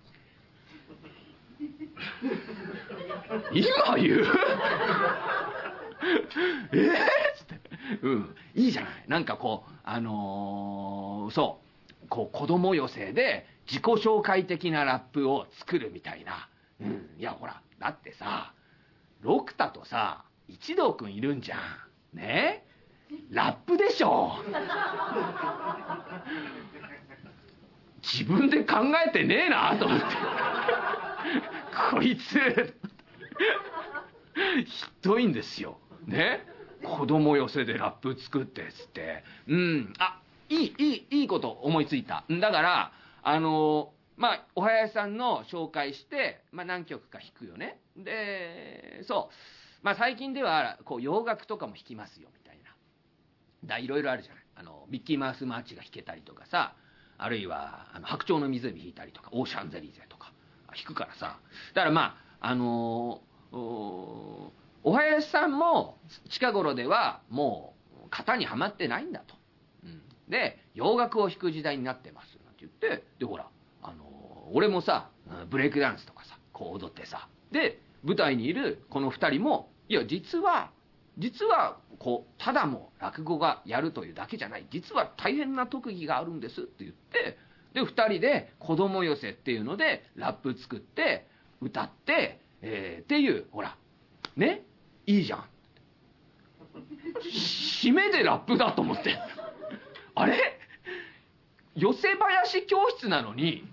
今言う？え？ー、っつって。うん。いいじゃない。なんかこうあのー、そう。こう子供寄せで自己紹介的なラップを作るみたいな。うん。いやほらだってさ六太とさ一同くんいるんじゃん。ね？ラップでしょ。自分で考えてねえなと思ってこいつひどいんですよね？子供寄せでラップ作ってっつってうんあいい、いい、いいこと思いついた。だから、あのまあ、お囃子さんの紹介して、まあ、何曲か弾くよね。で、そう。まあ、最近では、こう、洋楽とかも弾きますよ、みたいな。だ、いろいろあるじゃない。あの、ミッキーマウスマーチが弾けたりとかさ、あるいは、あの、白鳥の湖弾いたりとか、オーシャンゼリーゼとか、弾くからさ。だからまあ、あのーおお囃子さんも、近頃では、もう、型にはまってないんだと。うん、で、洋楽を弾く時代になってます、なんて言って、で、ほら、あのー俺もさ、ブレイクダンスとかさ、こう踊ってさ、で、舞台にいるこの二人も、いや、実は、実は、こう、ただも落語がやるというだけじゃない、実は大変な特技があるんですって言って、で、二人で子供寄せっていうので、ラップ作って、歌って、えーっていう、ほら、ね、いいじゃん。締めでラップだと思って。あれ？寄せ林教室なのに、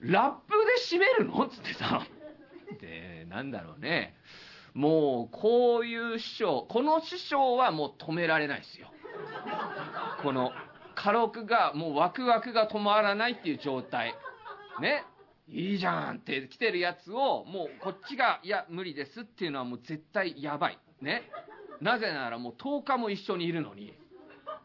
ラップで締めるの？っつってさ。で、なんだろうね。もう、こういう師匠、この師匠はもう止められないですよ。この、家録が、もうワクワクが止まらないっていう状態。ね？いいじゃんって来てるやつを、もうこっちが、いや、無理ですっていうのはもう絶対やばい。ね？なぜならもう10日も一緒にいるのに、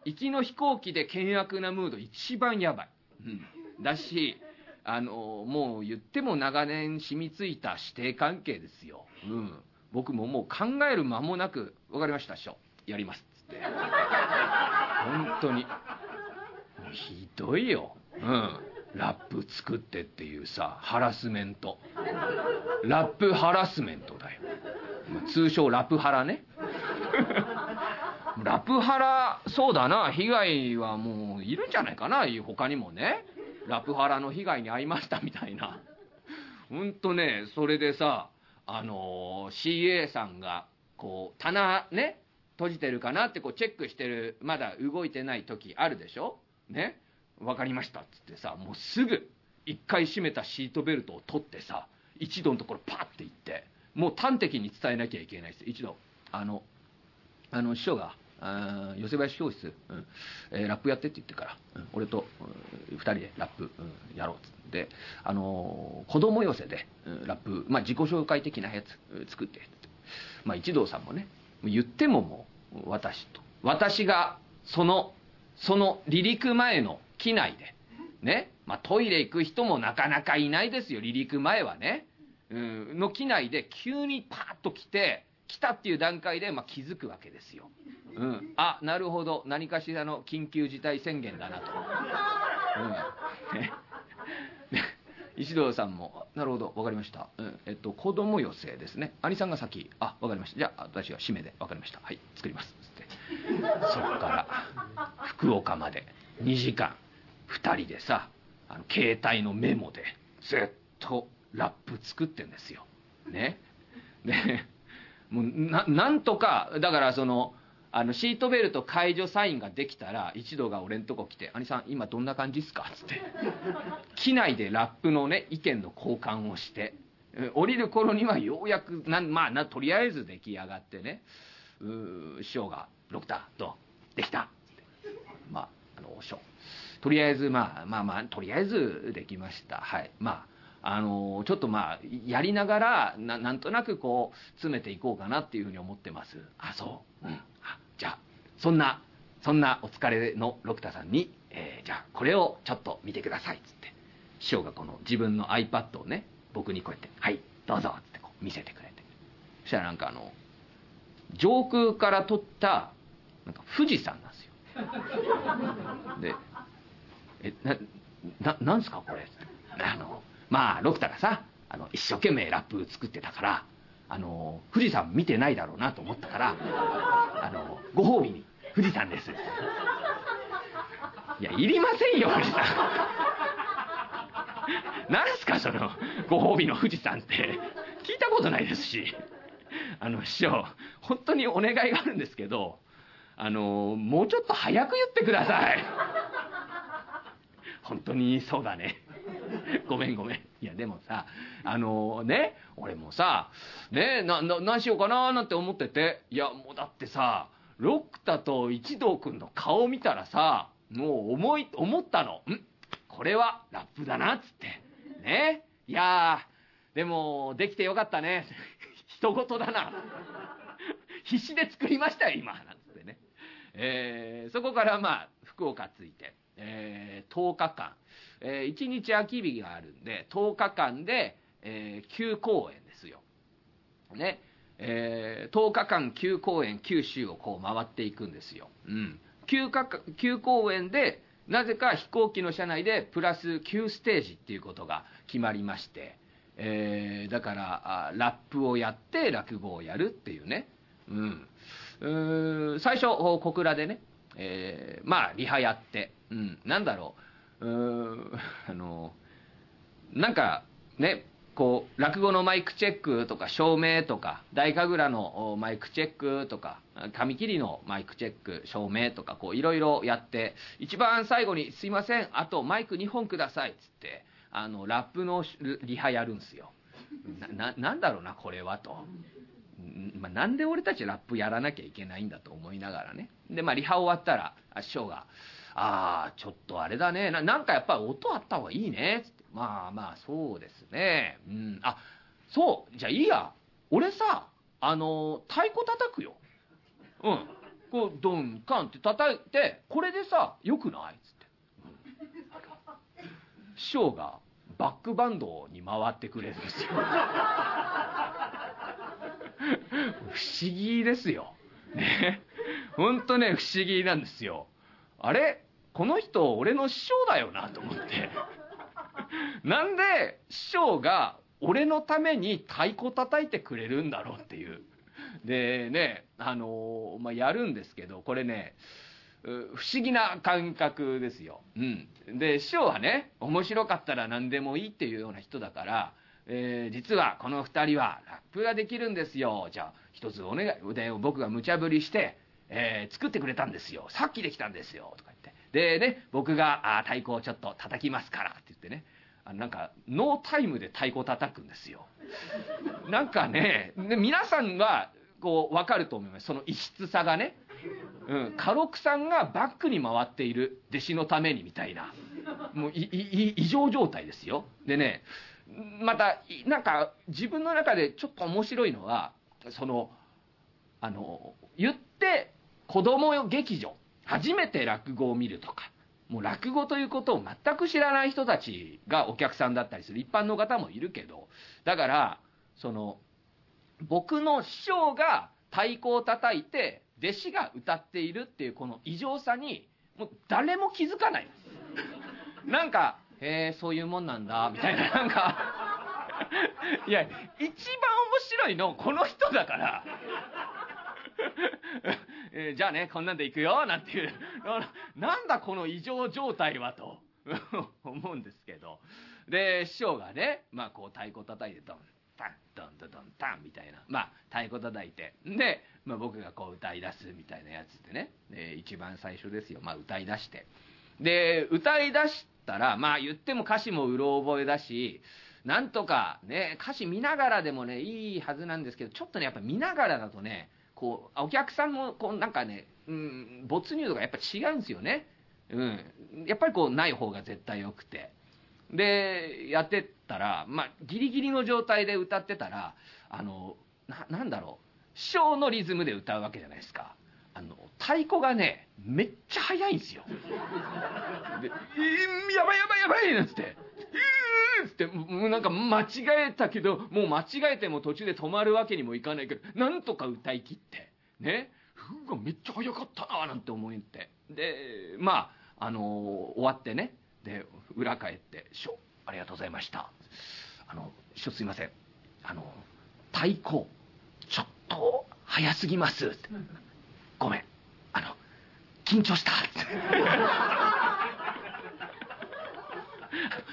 行きの飛行機で険悪なムード一番やばい。うん。だし、あの、もう言っても長年染みついた師弟関係ですよ。うん。僕ももう考える間もなく、わかりました、師匠。やります。っつって。本当に。もうひどいよ。うん。ラップ作ってっていうさ、ハラスメント。ラップハラスメントだよ。通称ラプハラね。ラプハラ、そうだな、被害はもういるんじゃないかな、他にもね。ラプハラの被害に遭いましたみたいな。ほんとね、それでさ、あの CA さんが、こう、棚ね、閉じてるかなってこうチェックしてる、まだ動いてない時あるでしょ？ね？わかりましたっつってさ、もうすぐ、1回閉めたシートベルトを取ってさ、一度のところパッて行って、もう端的に伝えなきゃいけないです。一度、あの、あの、師匠が、あ寄せ林教室、うん。えーラップやってって言ってから、うん。俺と、うん二人でラップ、うんやろうっつって、あのー子供寄せで、うんラップ、まあ、自己紹介的なやつ、作ってって。まあ、一同さんもね、言ってももう、私と。私が、その、その離陸前の機内で、ね、まあ、トイレ行く人もなかなかいないですよ、離陸前はね。うん、の機内で急にパーッと来て、来たっていう段階で、まあ、気づくわけですよ。うん。あ、なるほど。何かしらの緊急事態宣言だなと。うん。ね。石堂さんも、なるほど、わかりました。うん。えっと、子供寄せですね。兄さんが先。あ、わかりました。じゃあ、私が締めで。わかりました。はい、作ります。つって。そっから、福岡まで2時間、2人でさ、あの携帯のメモで、ずっとラップ作ってんですよ。ね。で、もうなんとか、だからその、あのシートベルト解除サインができたら、一度が俺んとこ来て、兄さん、今どんな感じっすか？っつって。機内でラップのね、意見の交換をして、降りる頃にはようやく、なんまあ、とりあえず出来上がってね、うー師匠が、ドクター、どう？できたつって。まあ、あの、師匠。とりあえず、まあまあまあ、とりあえずできました。はい。まあ、あのちょっとまあ、やりながらな、なんとなくこう、詰めていこうかなっていうふうに思ってます。あ、そう。うん。あじゃあ、そんな、そんなお疲れの六田さんに、えーじゃあ、これをちょっと見てくださいっ、つって。師匠がこの自分の iPad をね、僕にこうやって、はい、どうぞ、っつってこう見せてくれて。そしたらなんかあの、上空から撮った、なんか富士山なんですよ。で、え、な、な、なんすかこれ？あの、まあ、ロクタがさ、あの、一生懸命ラップ作ってたから、あの、富士山見てないだろうなと思ったから、あの、ご褒美に、富士山です。いや、いりませんよ、富士山。何すか、その、ご褒美の富士山って。聞いたことないですし。あの、師匠、本当にお願いがあるんですけど、あの、もうちょっと早く言ってください。本当にそうだね。ごめんごめん。いや、でもさ、あのね、俺もさ、ね、な、な、何しようかななんて思ってて、いや、もうだってさ、ロックタと一同くんの顔見たらさ、もう思い、思ったの。んこれはラップだな、つって。ね。いやー、でも、できてよかったね。人事だな。必死で作りましたよ、今。なんつってね。えー、そこからまあ、福岡着いて、えー、10日間、えー、1日空き日があるんで、10日間で、えー、9公演ですよ。ね。えー、10日間9公演、九州をこう回っていくんですよ。うん。9, か9公演で、なぜか飛行機の車内でプラス9ステージっていうことが決まりまして、えー、だからラップをやって落語をやるっていうね、うん、う最初小倉でね、えー、まあリハやって、うん、なんだろうあのなんかねこう落語のマイクチェックとか照明とか大神楽のマイクチェックとか紙切りのマイクチェック照明とかこういろいろやって一番最後に「すいませんあとマイク2本ください」っつってあのラップのリハやるんすよ。ななんだろうなこれはと。まあ、なんで俺たちラップやらなきゃいけないんだと思いながらね。でまあリハ終わったら師匠が「ああちょっとあれだね。なんかやっぱり音あった方がいいね」つって。まあまあそうですね。うん。あそう。じゃあいいや。俺さあの太鼓叩くよ。うん。こうドンカンって叩いてこれでさよくない？っつって、うん、師匠がバックバンドに回ってくれるんですよ。不思議ですよ。ね。ほんとね、不思議なんですよ。あれ？この人、俺の師匠だよなと思って。なんで師匠が俺のために太鼓叩いてくれるんだろうっていう。でね、あのまあ、やるんですけど、これね、不思議な感覚ですよ。うん。で、師匠はね、面白かったら何でもいいっていうような人だから、えー、実はこの2人はラップができるんですよ。じゃあ、一つお願い、で、僕が無茶ぶりして、えー、作ってくれたんですよ。さっきできたんですよ。とか言って。でね、僕があ太鼓をちょっと叩きますからって言ってね。あなんか、ノータイムで太鼓叩くんですよ。なんかね、で皆さんは、こう、わかると思います。その異質さがね。うん、家禄さんがバックに回っている弟子のためにみたいな。もう異常状態ですよ。でね、また、なんか、自分の中でちょっと面白いのは、その、あの、言って、子供劇場、初めて落語を見るとか、もう落語ということを全く知らない人たちがお客さんだったりする一般の方もいるけど、だから、その、僕の師匠が太鼓を叩いて、弟子が歌っているっていうこの異常さに、もう誰も気づかない。なんか、へえ、そういうもんなんだ、みたいな、なんかいや、一番面白いの、この人だから。えー、じゃあね、こんなんで行くよ、なんていう。なんだこの異常状態は、と 思うんですけど。で、師匠がね、まあこう太鼓叩いて、ドン、タン、ドン、ドン、ドン、タン、みたいな。まあ太鼓叩いて。で、まあ僕がこう歌い出すみたいなやつでね。で、一番最初ですよ。まあ歌い出して。で、歌い出したら、まあ言っても歌詞もうろ覚えだし、なんとかね、歌詞見ながらでもね、いいはずなんですけど、ちょっとね、やっぱ見ながらだとね、こう、お客さんも、こう、なんかね、うん、没入度がやっぱ違うんですよね。うん。やっぱりこう、ない方が絶対良くて。で、やってったら、まあ、ギリギリの状態で歌ってたら、あの、な、んだろう、師匠のリズムで歌うわけじゃないですか。あの、太鼓がね、めっちゃ速いんですよ。で、やばいやばいやばいなんつって、えーって、もうなんか間違えたけど、もう間違えても途中で止まるわけにもいかないけど、なんとか歌い切って、ね。ふわ、めっちゃ速かったななんて思って。で、まあ、あのー、終わってね、で、裏帰って、師匠、ありがとうございました。あの、師匠すいません。あの、太鼓、ちょっと、早すぎます。ごめん。あの、緊張した。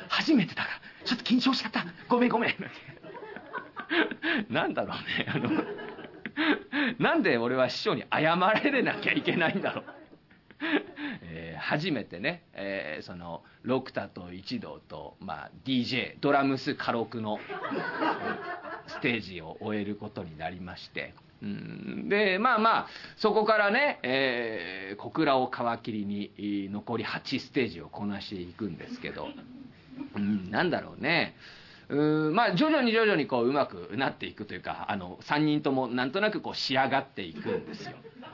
初めてだから、ちょっと緊張しちゃった。ごめんごめん。なんだろうね。あの、なんで俺は師匠に謝られなきゃいけないんだろう。えー、初めてね、えー、その、六太と一同と、まあ、DJ、ドラムス家禄のステージを終えることになりまして、うん、でまあまあそこからね、えー、小倉を皮切りに残り8ステージをこなしていくんですけど、うん、なんだろうね。うんまあ徐々に徐々にこううまくなっていくというかあの3人ともなんとなくこう仕上がっていくんですよ、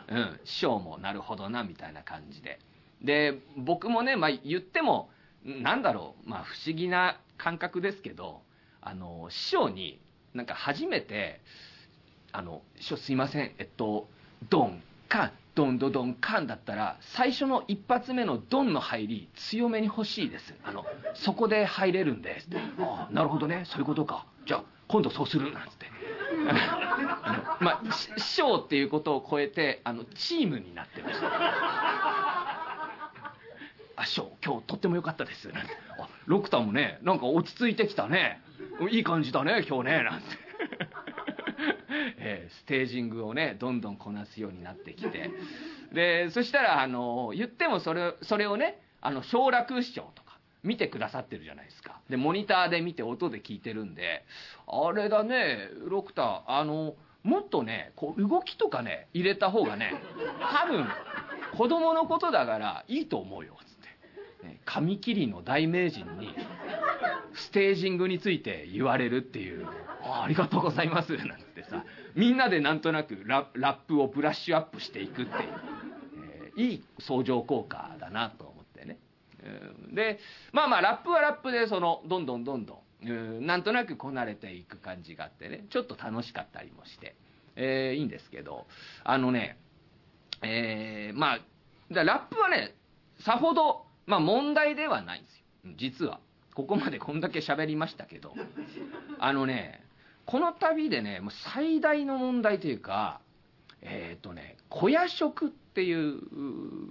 うん、師匠もなるほどなみたいな感じで。で僕もね、まあ、言ってもなんだろう、まあ、不思議な感覚ですけどあの師匠になんか初めて「あの師匠すいませんえっとドンカンドンドドンカンだったら最初の一発目のドンの入り強めに欲しいです。あのそこで入れるんで。す」ああなるほどね。そういうことか。じゃあ今度そうする」なんつって。まあ師匠っていうことを超えてあのチームになってました。あ師匠今日とっても良かったです。なんて。あロクターもねなんか落ち着いてきたね。いい感じだね今日ねなんて。えー、ステージングをねどんどんこなすようになってきて。でそしたらあの言ってもそれそれをねあの奨楽師匠とか見てくださってるじゃないですか。でモニターで見て音で聞いてるんであれだねロクターあのもっとねこう動きとかね入れた方がね多分子供のことだからいいと思うよっつって、ね、紙切りの大名人にステージングについて言われるっていう。ありがとうございます。なんてさ。みんなでなんとなくララップをブラッシュアップしていくっていう、えー、いい相乗効果だなと思ってね、でまあまあラップはラップでそのどんどんどんどんなんとなくこなれていく感じがあってね。ちょっと楽しかったりもして、えー、いいんですけど。あのねえー、まあラップはねさほど、まあ、問題ではないんですよ。実は。ここまでこんだけ喋りましたけどあのねこの旅でねもう最大の問題というかえっ、ー、とね小屋食っていう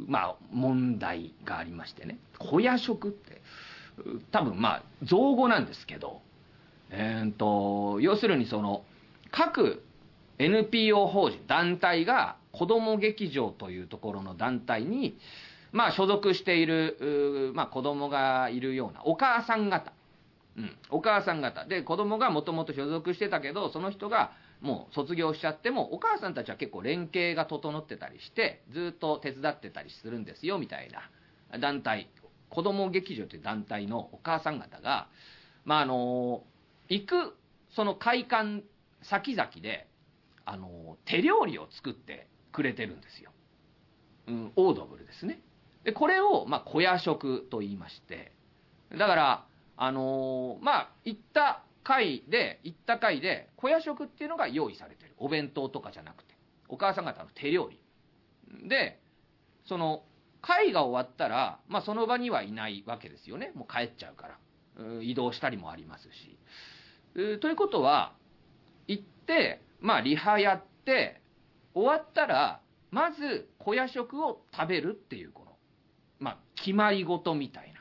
まあ問題がありましてね。小屋食って多分まあ造語なんですけどえーと、要するにその各 NPO 法人団体が子ども劇場というところの団体に、まあ、所属している、まあ、子供がいるようなお母さん方。うん、お母さん方。で子供がもともと所属してたけどその人がもう卒業しちゃってもお母さんたちは結構連携が整ってたりしてずっと手伝ってたりするんですよみたいな団体。子ども劇場という団体のお母さん方がまああの行くその会館先々であの手料理を作ってくれてるんですよ、うん、オードブルですね。でこれを、まあ、小屋食と言いましてだからあのー、まあ行った回で行った回で小屋食っていうのが用意されてる。お弁当とかじゃなくて。お母さん方の手料理。でその会が終わったら、まあ、その場にはいないわけですよね。もう帰っちゃうから。移動したりもありますし。ということは行ってまあリハやって終わったらまず小屋食を食べるっていうこの決まり事みたい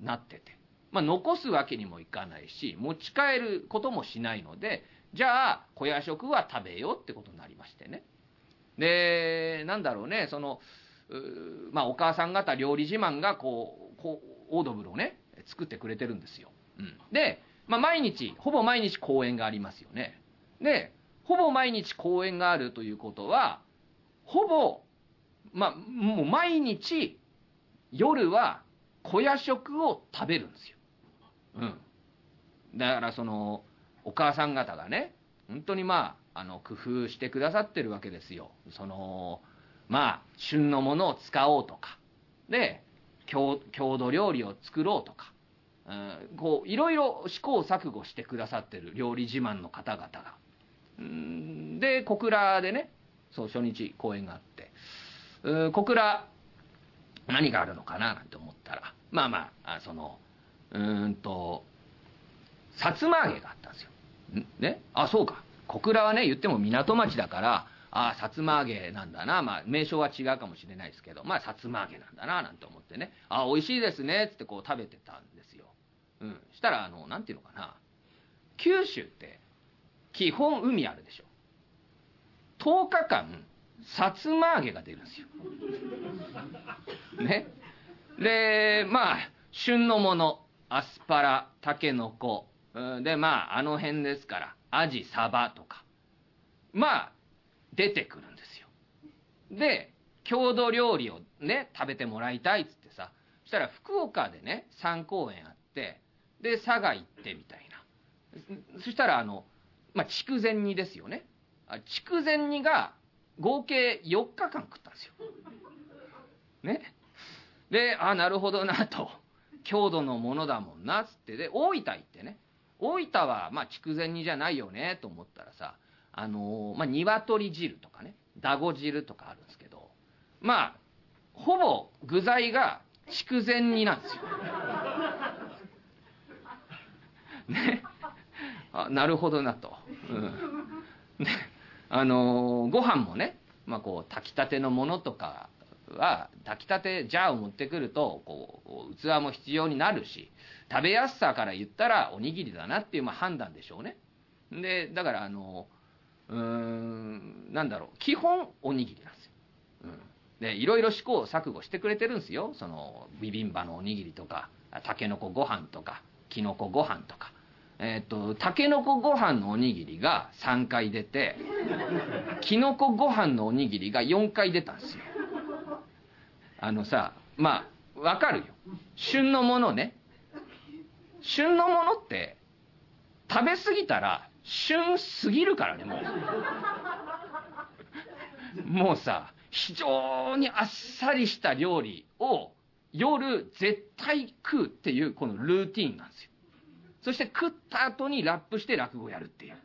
ななってて。まあ、残すわけにもいかないし持ち帰ることもしないのでじゃあ小屋食は食べようってことになりましてね。でなんだろうねそのまあ、お母さん方料理自慢がこうこうオードブルをね作ってくれてるんですよ、うん、で、まあ、毎日ほぼ毎日公演がありますよね。でほぼ毎日公演があるということはほぼまあもう毎日夜は小屋食を食べるんですよ。うん。だからそのお母さん方がね本当にまああの工夫してくださってるわけですよ。そのまあ旬のものを使おうとか。で郷土料理を作ろうとか、うん、こういろいろ試行錯誤してくださってる。料理自慢の方々が、うん、で小倉でねそう初日公演があって、うん、小倉何があるのかななんて思ったらまあまあそのうんとさつま揚げがあったんですよ。ね？あそうか。小倉はね言っても港町だからああさつま揚げなんだな。まあ名称は違うかもしれないですけどまあさつま揚げなんだななんて思ってね。あ美味しいですねっつってこう食べてたんですよ。うん、したらあのなんていうのかな。九州って基本海あるでしょ。10日間さつま揚げが出るんですよ。ね。でまあ旬のものアスパラタケノコでまああの辺ですからアジサバとかまあ出てくるんですよ。で、郷土料理をね、食べてもらいたいっつってさ、そしたら福岡でね、3公演あって、で、佐賀行ってみたいな。そしたら、あの、まあ、筑前煮ですよね。筑前煮が合計4日間食ったんですよ。ね。で、あ、なるほどなと。郷土のものだもんな、つって。で、大分行ってね。大分は、まあ、筑前煮じゃないよね、と思ったらさ、あのー、まあ、鶏汁とかね、だご汁とかあるんですけど、まあ、ほぼ具材が筑前煮なんですよ。ね。あ、なるほどなと。うん。ね。あのー、ご飯もね、まあこう、炊きたてのものとかは、炊きたてジャーを持ってくると、こう、器も必要になるし、食べやすさから言ったらおにぎりだなっていうまあ判断でしょうね。で、だからあの、うーん、なんだろう、基本おにぎりなんですよ。うん。で、いろいろ試行錯誤してくれてるんですよ。その、ビビンバのおにぎりとか、たけのこご飯とか、きのこご飯とか。えっ、と、たけのこご飯のおにぎりが3回出て、きのこご飯のおにぎりが4回出たんですよ。あのさ、まあ、わかるよ。旬のものね。旬のものって、食べ過ぎたら、旬すぎるからね、もう。もうさ、非常にあっさりした料理を夜絶対食うっていうこのルーティンなんですよ。そして食った後にラップして落語をやるっていう。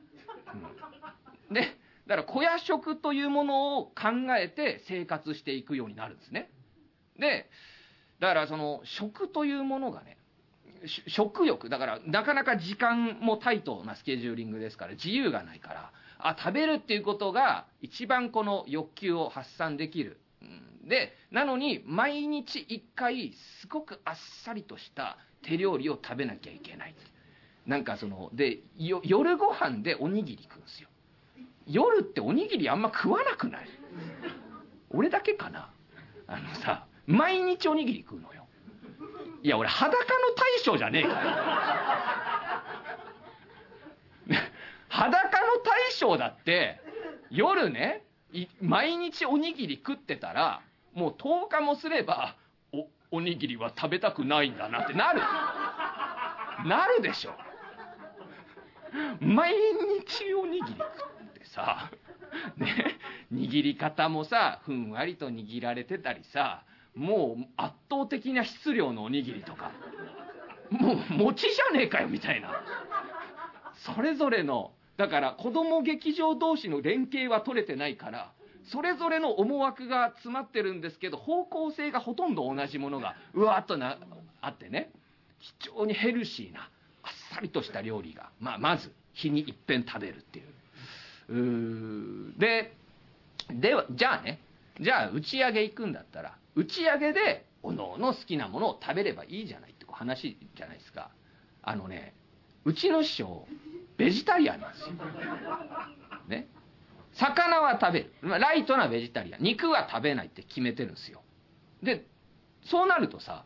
うん、で、だから小屋食というものを考えて生活していくようになるんですね。で、だからその食というものがね、食欲、だからなかなか時間もタイトなスケジューリングですから自由がないから、あ、食べるっていうことが一番この欲求を発散できる。で、なのに毎日一回すごくあっさりとした手料理を食べなきゃいけない。なんかその、で、夜ご飯でおにぎり食うんですよ。夜っておにぎりあんま食わなくない？俺だけかな？あのさ、毎日おにぎり食うのよ。いや、俺裸の大将じゃねえかよ。裸の大将だって、夜ね、毎日おにぎり食ってたら、もう10日もすれば、お、おにぎりは食べたくないんだなってなる。なるでしょ。毎日おにぎり食ってさ、ね、握り方もさ、ふんわりと握られてたりさ、もう圧倒的な質量のおにぎりとか、もう餅じゃねえかよみたいな。それぞれのだから子供劇場同士の連携は取れてないから、それぞれの思惑が詰まってるんですけど、方向性がほとんど同じものがうわっとなあってね、非常にヘルシーな、さりとした料理が、まあ、まず日に一遍食べるっていう。うで、では、じゃあね、じゃあ打ち上げ行くんだったら、打ち上げで、おのおの好きなものを食べればいいじゃないって話じゃないですか。あのね、うちの師匠、ベジタリアンなんですよ。ね。魚は食べる。ライトなベジタリアン。肉は食べないって決めてるんですよ。で、そうなるとさ、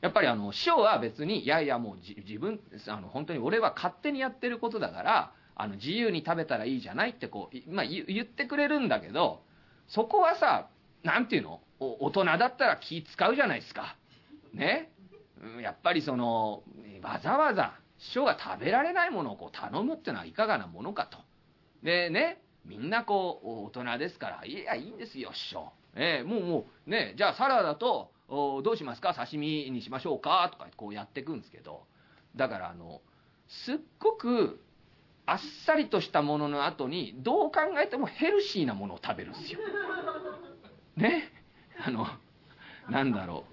やっぱりあの、師匠は別に、いやいやもう自分、あの、本当に俺は勝手にやってることだから、あの、自由に食べたらいいじゃないってこう、まあ、言ってくれるんだけど、そこはさ、なんていうの？大人だったら気使うじゃないですか。ね？やっぱりその、わざわざ師匠が食べられないものをこう頼むっていうのはいかがなものかと。でね、みんなこう、大人ですから、いや、いいんですよ、師匠。え、もうもう、ね、じゃあサラダと、どうしますか？刺身にしましょうか？とかこうやっていくんですけど、だからあの、すっごくあっさりとしたものの後に、どう考えてもヘルシーなものを食べるんですよ。ね？あの、なんだろ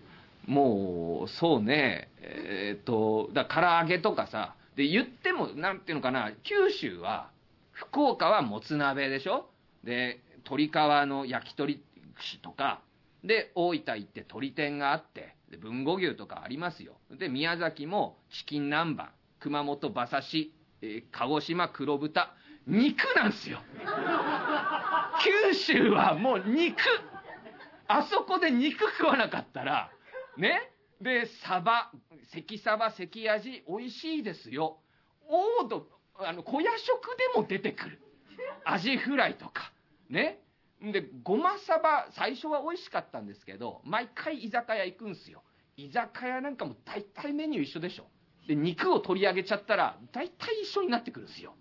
う。もう、そうね、えー、っと、だ唐揚げとかさ、で、言っても、なんていうのかな、九州は、福岡はもつ鍋でしょ？で、鶏皮の焼き鳥串とか、で、大分行って鶏天があって、で、豊後牛とかありますよ。で、宮崎もチキン南蛮、熊本馬刺し、えー、鹿児島黒豚、肉なんすよ。九州はもう肉あそこで肉食わなかったら、ねで、サバ、関サバ、関味、美味しいですよ。オード、あの、小屋食でも出てくる。アジフライとか。ね。で、ごまさば、最初は美味しかったんですけど、毎回居酒屋行くんすよ。居酒屋なんかも大体メニュー一緒でしょ。で、肉を取り上げちゃったら、大体一緒になってくるんですよ。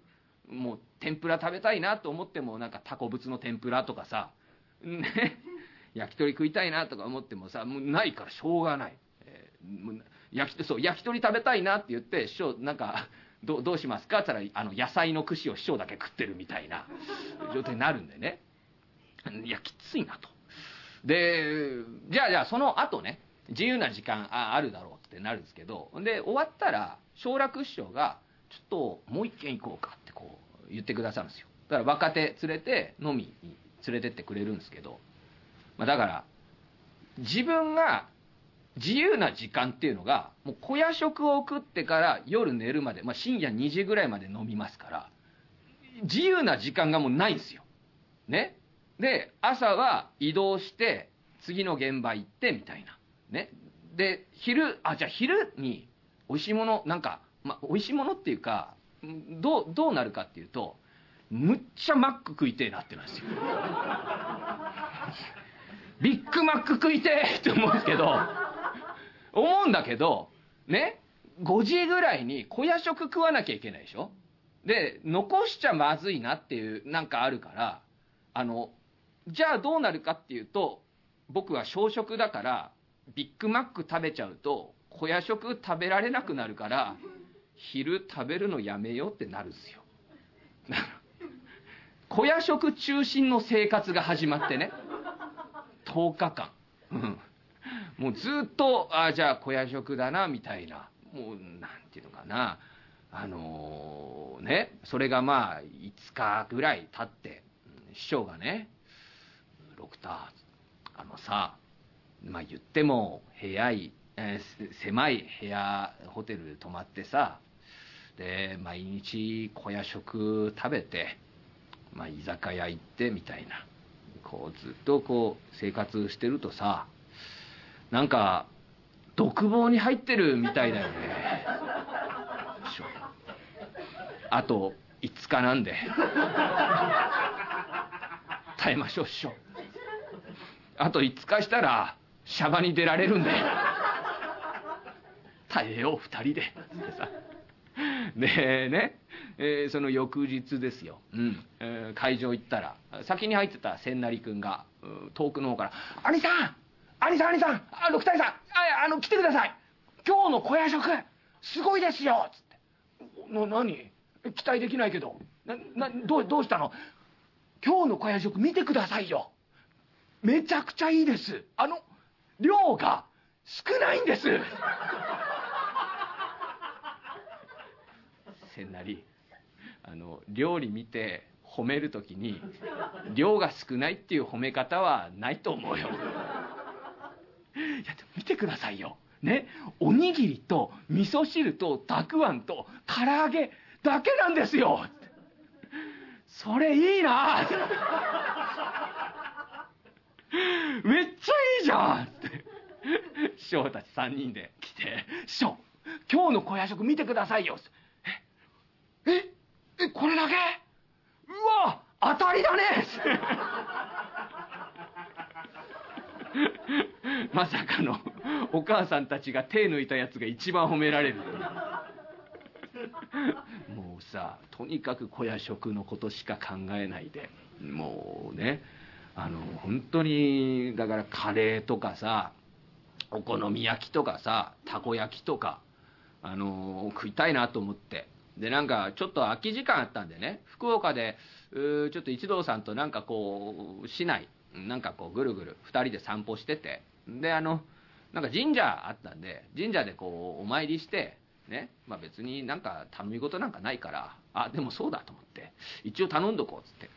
もう、天ぷら食べたいなと思っても、なんかタコ物の天ぷらとかさ、ね、焼き鳥食いたいなとか思ってもさ、もうないからしょうがない。えー、焼きそう焼き鳥食べたいなって言って、師匠、なんか、どどうしますかって言ったら、あの、野菜の串を師匠だけ食ってるみたいな状態になるんでね。いや、きついなと。で、じゃあじゃあその後ね、自由な時間ああるだろうってなるんですけど、で、終わったら、奨楽師匠が、ちょっともう一軒行こうかってこう言ってくださるんですよ。だから若手連れて飲みに連れてってくれるんですけど、まあ、だから、自分が自由な時間っていうのが、もう小夜食を食ってから夜寝るまで、まあ、深夜2時ぐらいまで飲みますから、自由な時間がもうないんですよ。ね？で、朝は移動して、次の現場行ってみたいな。ね。で、昼、あ、じゃあ昼に美味しいもの、なんか、まあ、美味しいものっていうか、どう、どうなるかっていうと、むっちゃマック食いてえなってなんですよ。ビッグマック食いてえって思うんですけど、思うんだけど、ね、5時ぐらいに小夜食食わなきゃいけないでしょ？で、残しちゃまずいなっていう、なんかあるから、あの、じゃあどうなるかっていうと、僕は小食だから、ビッグマック食べちゃうと、小夜食食べられなくなるから、昼食べるのやめようってなるんですよ。小夜食中心の生活が始まってね、10日間。うんもうずっと、ああじゃあ小夜食だな、みたいな。もう、なんていうのかな。あのー、ね、それがまあ、5日ぐらい経って、師匠がね、ロクター、あのさ、まあ言っても、部屋い、えー、狭い部屋、ホテル泊まってさ、で、毎日小夜食食べて、まあ居酒屋行ってみたいな、こうずっとこう生活してるとさ、なんか、独房に入ってるみたいだよね。あと5日なんで。耐えましょう、師匠。あと5日したら、シャバに出られるんで。耐えよう、二人で。でね、えー、その翌日ですよ、うん。えー、会場行ったら、先に入ってた千成君が、遠くの方から、兄さん！兄さん兄さん！あ六谷さん！ああの来てください！今日の小屋食すごいですよ！つって。な何？期待できないけど。ななどうどうしたの？今日の小屋食見てくださいよめちゃくちゃいいですあの量が少ないんです せんなりあの料理見て褒める時に量が少ないっていう褒め方はないと思うよいや、でも見てくださいよ。ね。おにぎりと味噌汁とたくあんと唐揚げだけなんですよ。それいいなめっちゃいいじゃん！って。師匠たち3人で来て「師匠今日の小夜食見てくださいよ」えええこれだけうわ当たりだね！まさかのお母さんたちが手抜いたやつが一番褒められる。もうさとにかく小屋食のことしか考えないでもうねあの本当にだからカレーとかさお好み焼きとかさたこ焼きとかあの食いたいなと思って。でなんかちょっと空き時間あったんでね福岡でちょっと一同さんとなんかこう市内なんかこうぐるぐる2人で散歩してて。であのなんか神社あったんで神社でこうお参りしてねまあ別になんか頼み事なんかないからあでもそうだと思って一応頼んどこうっつって。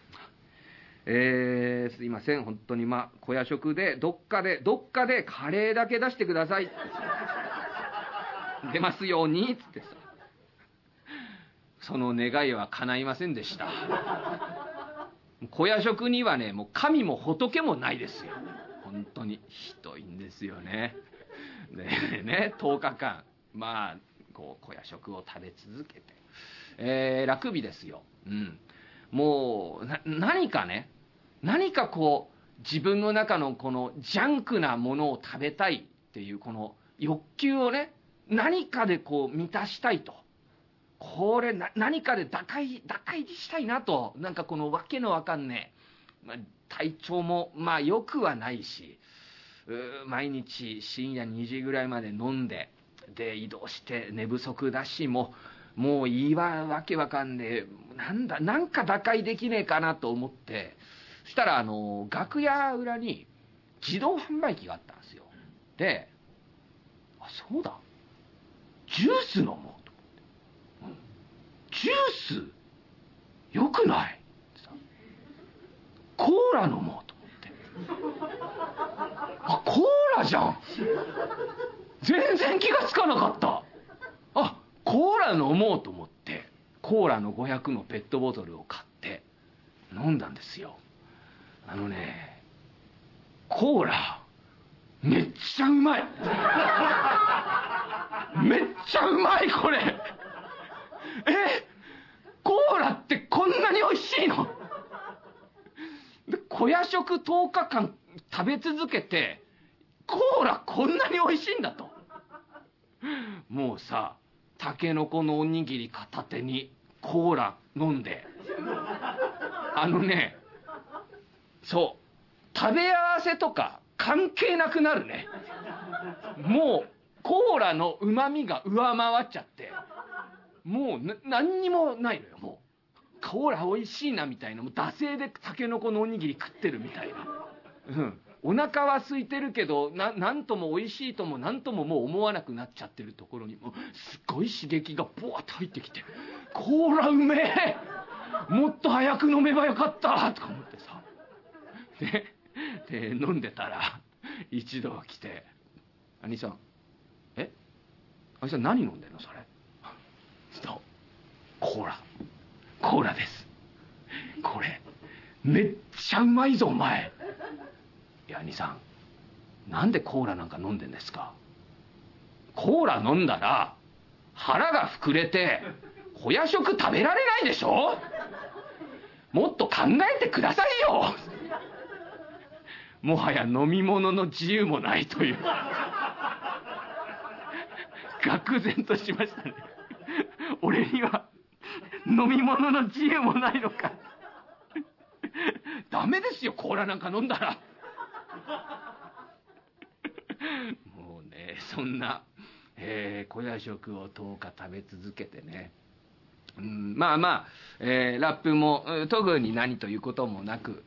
えー、すいません本当にまあ小夜食でどっかでどっかでカレーだけ出してください出ますようにつってさその願いは叶いませんでした小屋食にはね、もう神も仏もないですよ。本当に。ひどいんですよね。でね、10日間、まあ、こう、小屋食を食べ続けて。えー、楽日ですよ。うん。もう、何かね、何かこう自分の中のこのジャンクなものを食べたいっていうこの欲求をね何かでこう満たしたいと。これ何かで打開打開したいなと。なんかこのわけのわかんねえ、ま、体調もまあ良くはないし毎日深夜2時ぐらいまで飲んでで移動して寝不足だしももういいわわけわかんねえ。なんだなんか打開できねえかなと思って。そしたらあの楽屋裏に自動販売機があったんですよ。であそうだ。ジュース飲もうと思って、ジュースよくない？コーラ飲もうと思って。あコーラじゃん。全然気がつかなかった。あコーラ飲もうと思って。コーラの500のペットボトルを買って飲んだんですよ。あのねコーラめっちゃうまい。めっちゃうまいこれ。えコーラってこんなに美味しいの？で小夜食10日間食べ続けてコーラこんなに美味しいんだと。もうさたけのこのおにぎり片手にコーラ飲んで。あのねそう。食べ合わせとか関係なくなるね。もうコーラのうまみが上回っちゃって。もう何にもないのよもう。コーラ美味しいなみたいな。もう惰性でたけのこのおにぎり食ってるみたいな。うん。お腹は空いてるけどなんとも美味しいとも何とももう思わなくなっちゃってるところにもすっごい刺激がボワッと入ってきて「コーラうめえ。もっと早く飲めばよかった!」とか思ってさ。でで飲んでたら一度来て「兄さんえ？兄さん何飲んでんの？それ」そう。コーラ。コーラです。これめっちゃうまいぞお前。いや兄さんなんでコーラなんか飲んでんですか？コーラ飲んだら腹が膨れて小夜食食べられないでしょ？もっと考えてくださいよ。もはや飲み物の自由もないという。愕然としましたね。俺には飲み物の自由もないのか。ダメですよコーラなんか飲んだら。もうねそんな、えー、小屋食を10日食べ続けてね。うん、まあまあ、えー、ラップも特に何ということもなく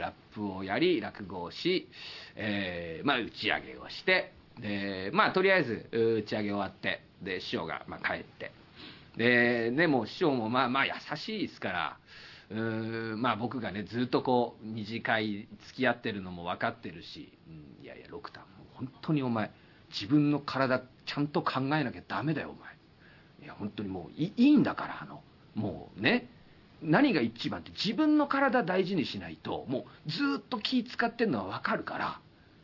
ラップをやり落語をし、えー、まあ、打ち上げをしてでまあとりあえず打ち上げ終わってで師匠がまあ帰って。ででも師匠もまあまあ優しいですからうまあ僕がねずっとこう二次会付き合ってるのも分かってるし、うん、いやいや六太本当にお前自分の体ちゃんと考えなきゃダメだよお前。いや本当にもういいんだからあのもうね何が一番って自分の体大事にしないともうずっと気使ってんのは分かるから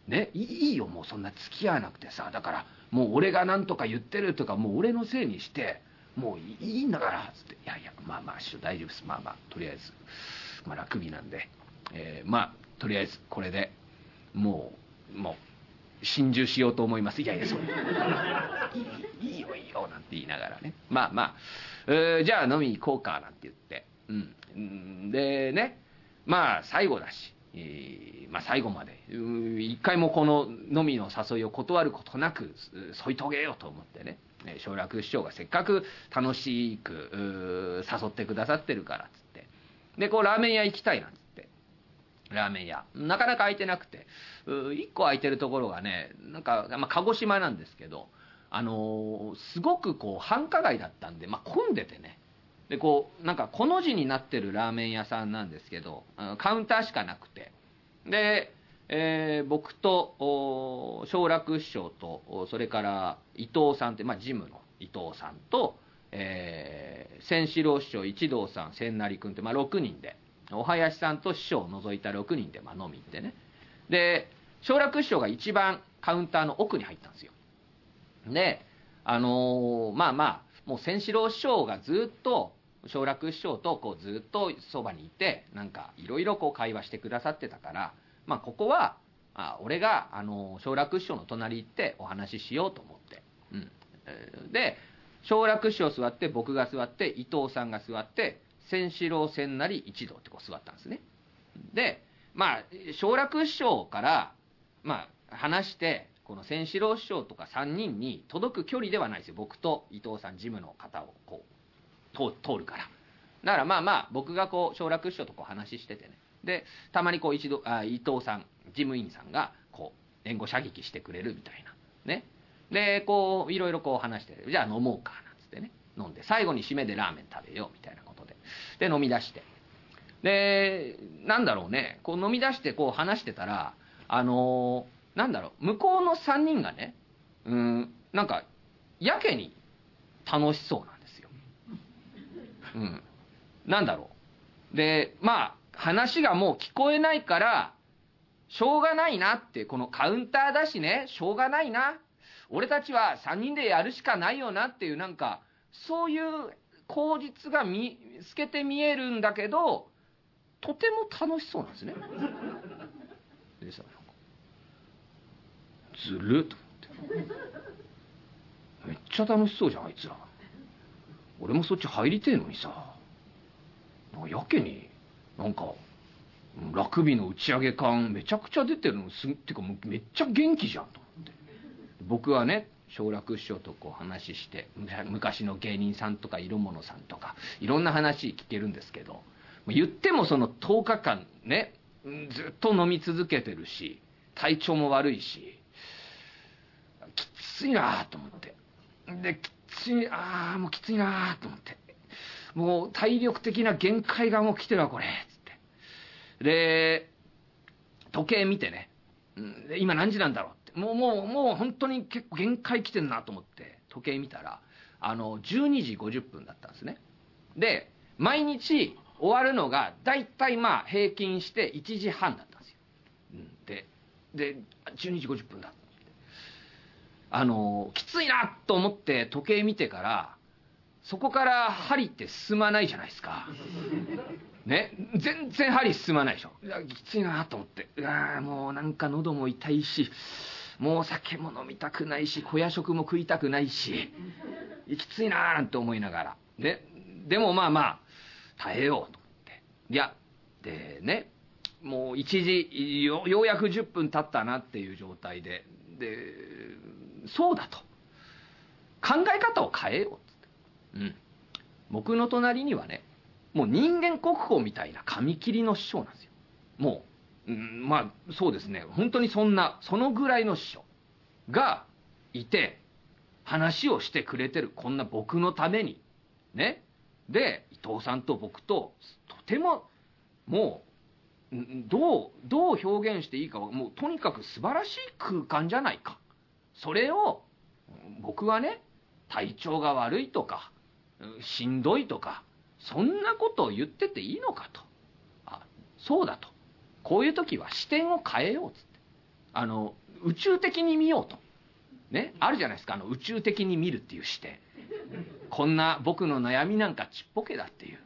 ねいいよもうそんな付き合わなくてさだからもう俺が何とか言ってるとかもう俺のせいにしてもういいんだからつっていやいやまあまあ師匠大丈夫です。まあまあとりあえず、まあ、楽日なんで、えー、まあとりあえずこれでもうもう心中しようと思います。いやいやそういいよいいよなんて言いながらね。まあまあ、えー、じゃあ飲み行こうかなんて言って、うん、でね。まあ最後だし、えー、まあ、最後まで。一回もこの飲みの誘いを断ることなく添い遂げようと思ってね奨楽師匠がせっかく楽しく誘ってくださってるからっつってでこうラーメン屋行きたいなんつってラーメン屋。なかなか空いてなくて。1個空いてるところがねなんか、まあ、鹿児島なんですけどあのー、すごくこう繁華街だったんで、まあ、混んでてね。でこうなんかこの字になってるラーメン屋さんなんですけどカウンターしかなくて。でえー、僕と奨楽師匠とそれから伊藤さんって、まあ、ジムの伊藤さんと、えー、千四郎師匠一同さん千成君って、まあ、6人でお囃子さんと師匠を除いた6人で、まあ、飲み行ってね。で奨楽師匠が一番カウンターの奥に入ったんですよ。であのー、まあまあもう千四郎師匠がずっと奨楽師匠とこうずっとそばにいてなんかいろいろ会話してくださってたからまあここはあ俺があの奨楽師匠の隣行ってお話ししようと思って、うん。で奨楽師匠座って僕が座って伊藤さんが座って千四郎千成一同ってこう座ったんですね。でまあ奨楽師匠からまあ話してこの千四郎師匠とか3人に届く距離ではないですよ。僕と伊藤さん事務の方をこう通通るから。だからまあまあ僕がこう奨楽師匠とこう話しててね。でたまにこう一度あ伊藤さん事務員さんがこう援護射撃してくれるみたいな。ね。でこういろいろこう話してじゃあ飲もうかなんつってね。飲んで最後に締めでラーメン食べようみたいな。で飲み出して。でなんだろうね。こう飲み出してこう話してたらあのーなんだろう。向こうの3人がねうんなんかやけに楽しそうなんですよ。うん。なんだろう。でまあ話がもう聞こえないからしょうがないなってこのカウンターだしねしょうがないな。俺たちは3人でやるしかないよなっていうなんかそういう口実が見透けて見えるんだけどとても楽しそうなんですね。でさずるっと思って。めっちゃ楽しそうじゃんあいつら。俺もそっち入りてえのにさ。なんかやけになんかラグビーの打ち上げ感めちゃくちゃ出てるのすっていうかめっちゃ元気じゃんと思って。僕はね奨楽師匠とこう話して昔の芸人さんとか色物さんとかいろんな話聞けるんですけど言ってもその10日間ねずっと飲み続けてるし体調も悪いしきついなと思って。できついああもうきついなと思って。もう体力的な限界がもう来てるわこれ。つって。で時計見てね、今何時なんだろう。もうもうもう本当に結構限界来てるなと思って時計見たらあの12時50分だったんですね。で毎日終わるのが大体まあ平均して1時半だったんですよ、うん、でで12時50分だあのきついなと思って時計見てからそこから針って進まないじゃないですか。ね全然針進まないでしょ。いやきついなと思って。うわもうなんか喉も痛いし。もう酒も飲みたくないし小夜食も食いたくないしきついななんて思いながら。ででもまあまあ耐えようと思って。いやでねもう1時ようやく10分経ったなっていう状態で。でそうだと。考え方を変えようっつって、うん、僕の隣にはねもう人間国宝みたいな紙切りの師匠なんですよ。もう、うん、まあそうですね。本当にそんなそのぐらいの師匠がいて話をしてくれてるこんな僕のために。ね。で伊藤さんと僕ととてももうどうどう表現していいかはもうとにかく素晴らしい空間じゃないか。それを僕はね体調が悪いとかしんどいとかそんなことを言ってていいのかと。あそうだと。こういう時は視点を変えようっつって。あの宇宙的に見ようと。ねあるじゃないですか。あの宇宙的に見るっていう視点。こんな僕の悩みなんかちっぽけだっていう。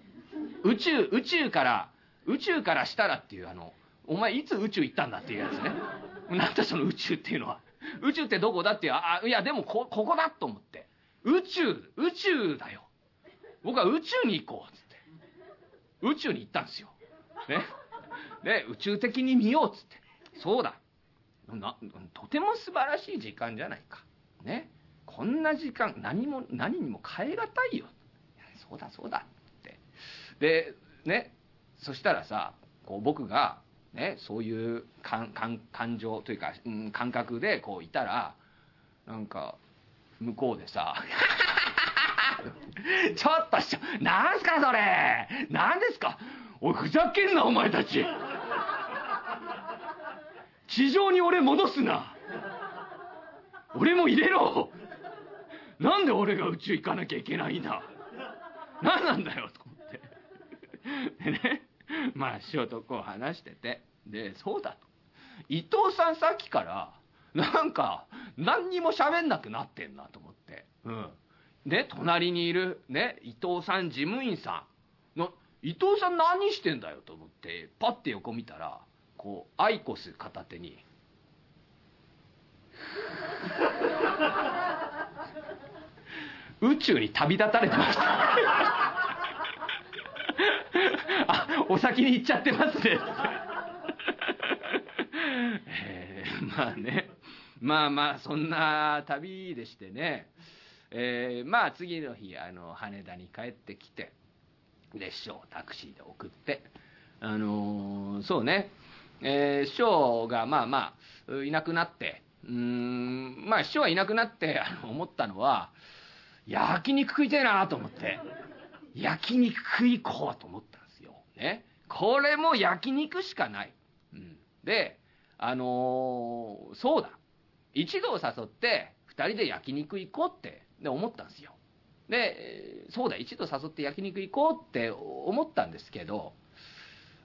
宇宙宇宙から宇宙からしたらっていうあのお前いつ宇宙行ったんだっていうやつね。なんだその宇宙っていうのは。宇宙ってどこだっていうあいやでもこここだと思って。宇宙宇宙だよ。僕は宇宙に行こうっつって。宇宙に行ったんですよ。ね。で宇宙的に見ようっつって。そうだ。とても素晴らしい時間じゃないか。ね。こんな時間何も何にも変え難いよ。いそうだそうだって。でね。そしたらさこう僕がねそういう感感感情というか、うん、感覚でこういたらなんか向こうでさ ちょっとしょなんすかそれ。なんですか？おいふざけんなお前たち。地上に俺戻すな。俺も入れろ。なんで俺が宇宙行かなきゃいけないんだ。何なんだよと思って。でねまあ師匠とこう話してて。でそうだと。伊藤さんさっきからなんか何にも喋んなくなってんなと思って。うん。で隣にいるね伊藤さん事務員さな伊藤さん何してんだよと思ってパッて横見たらこうアイコス片手に。宇宙に旅立たれてました。あお先に行っちゃってますね。えーまあね。まあまあそんな旅でしてね。えーまあ次の日あの羽田に帰ってきて。で師匠をタクシーで送ってあのーそうね、えー師匠がまあまあいなくなってうんまあ師匠がいなくなってあの思ったのは焼肉食いたいなと思って焼肉食いこうと思ったんですよ。ね。これも焼肉しかない。うん、で、あのーそうだ。一度誘って二人で焼肉行こうってで思ったんですよ。で、そうだ、一度誘って焼肉行こうって思ったんですけど、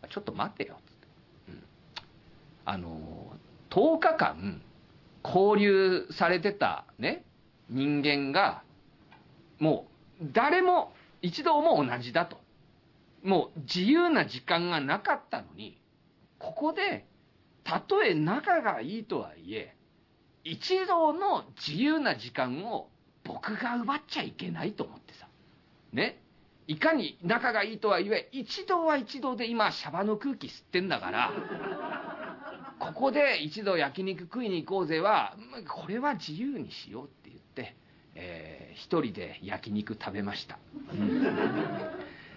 ちょっと待てよ、つって。うん、あの、10日間交流されてたね、人間が、もう誰も一度も同じだと。もう自由な時間がなかったのに、ここで、たとえ仲がいいとはいえ、一度の自由な時間を僕が奪っちゃいけないと思ってさ。ね？いかに仲がいいとはいえ、一度は一度で今シャバの空気吸ってんだから、ここで一度焼肉食いに行こうぜは、これは自由にしようって言って、えー一人で焼肉食べました。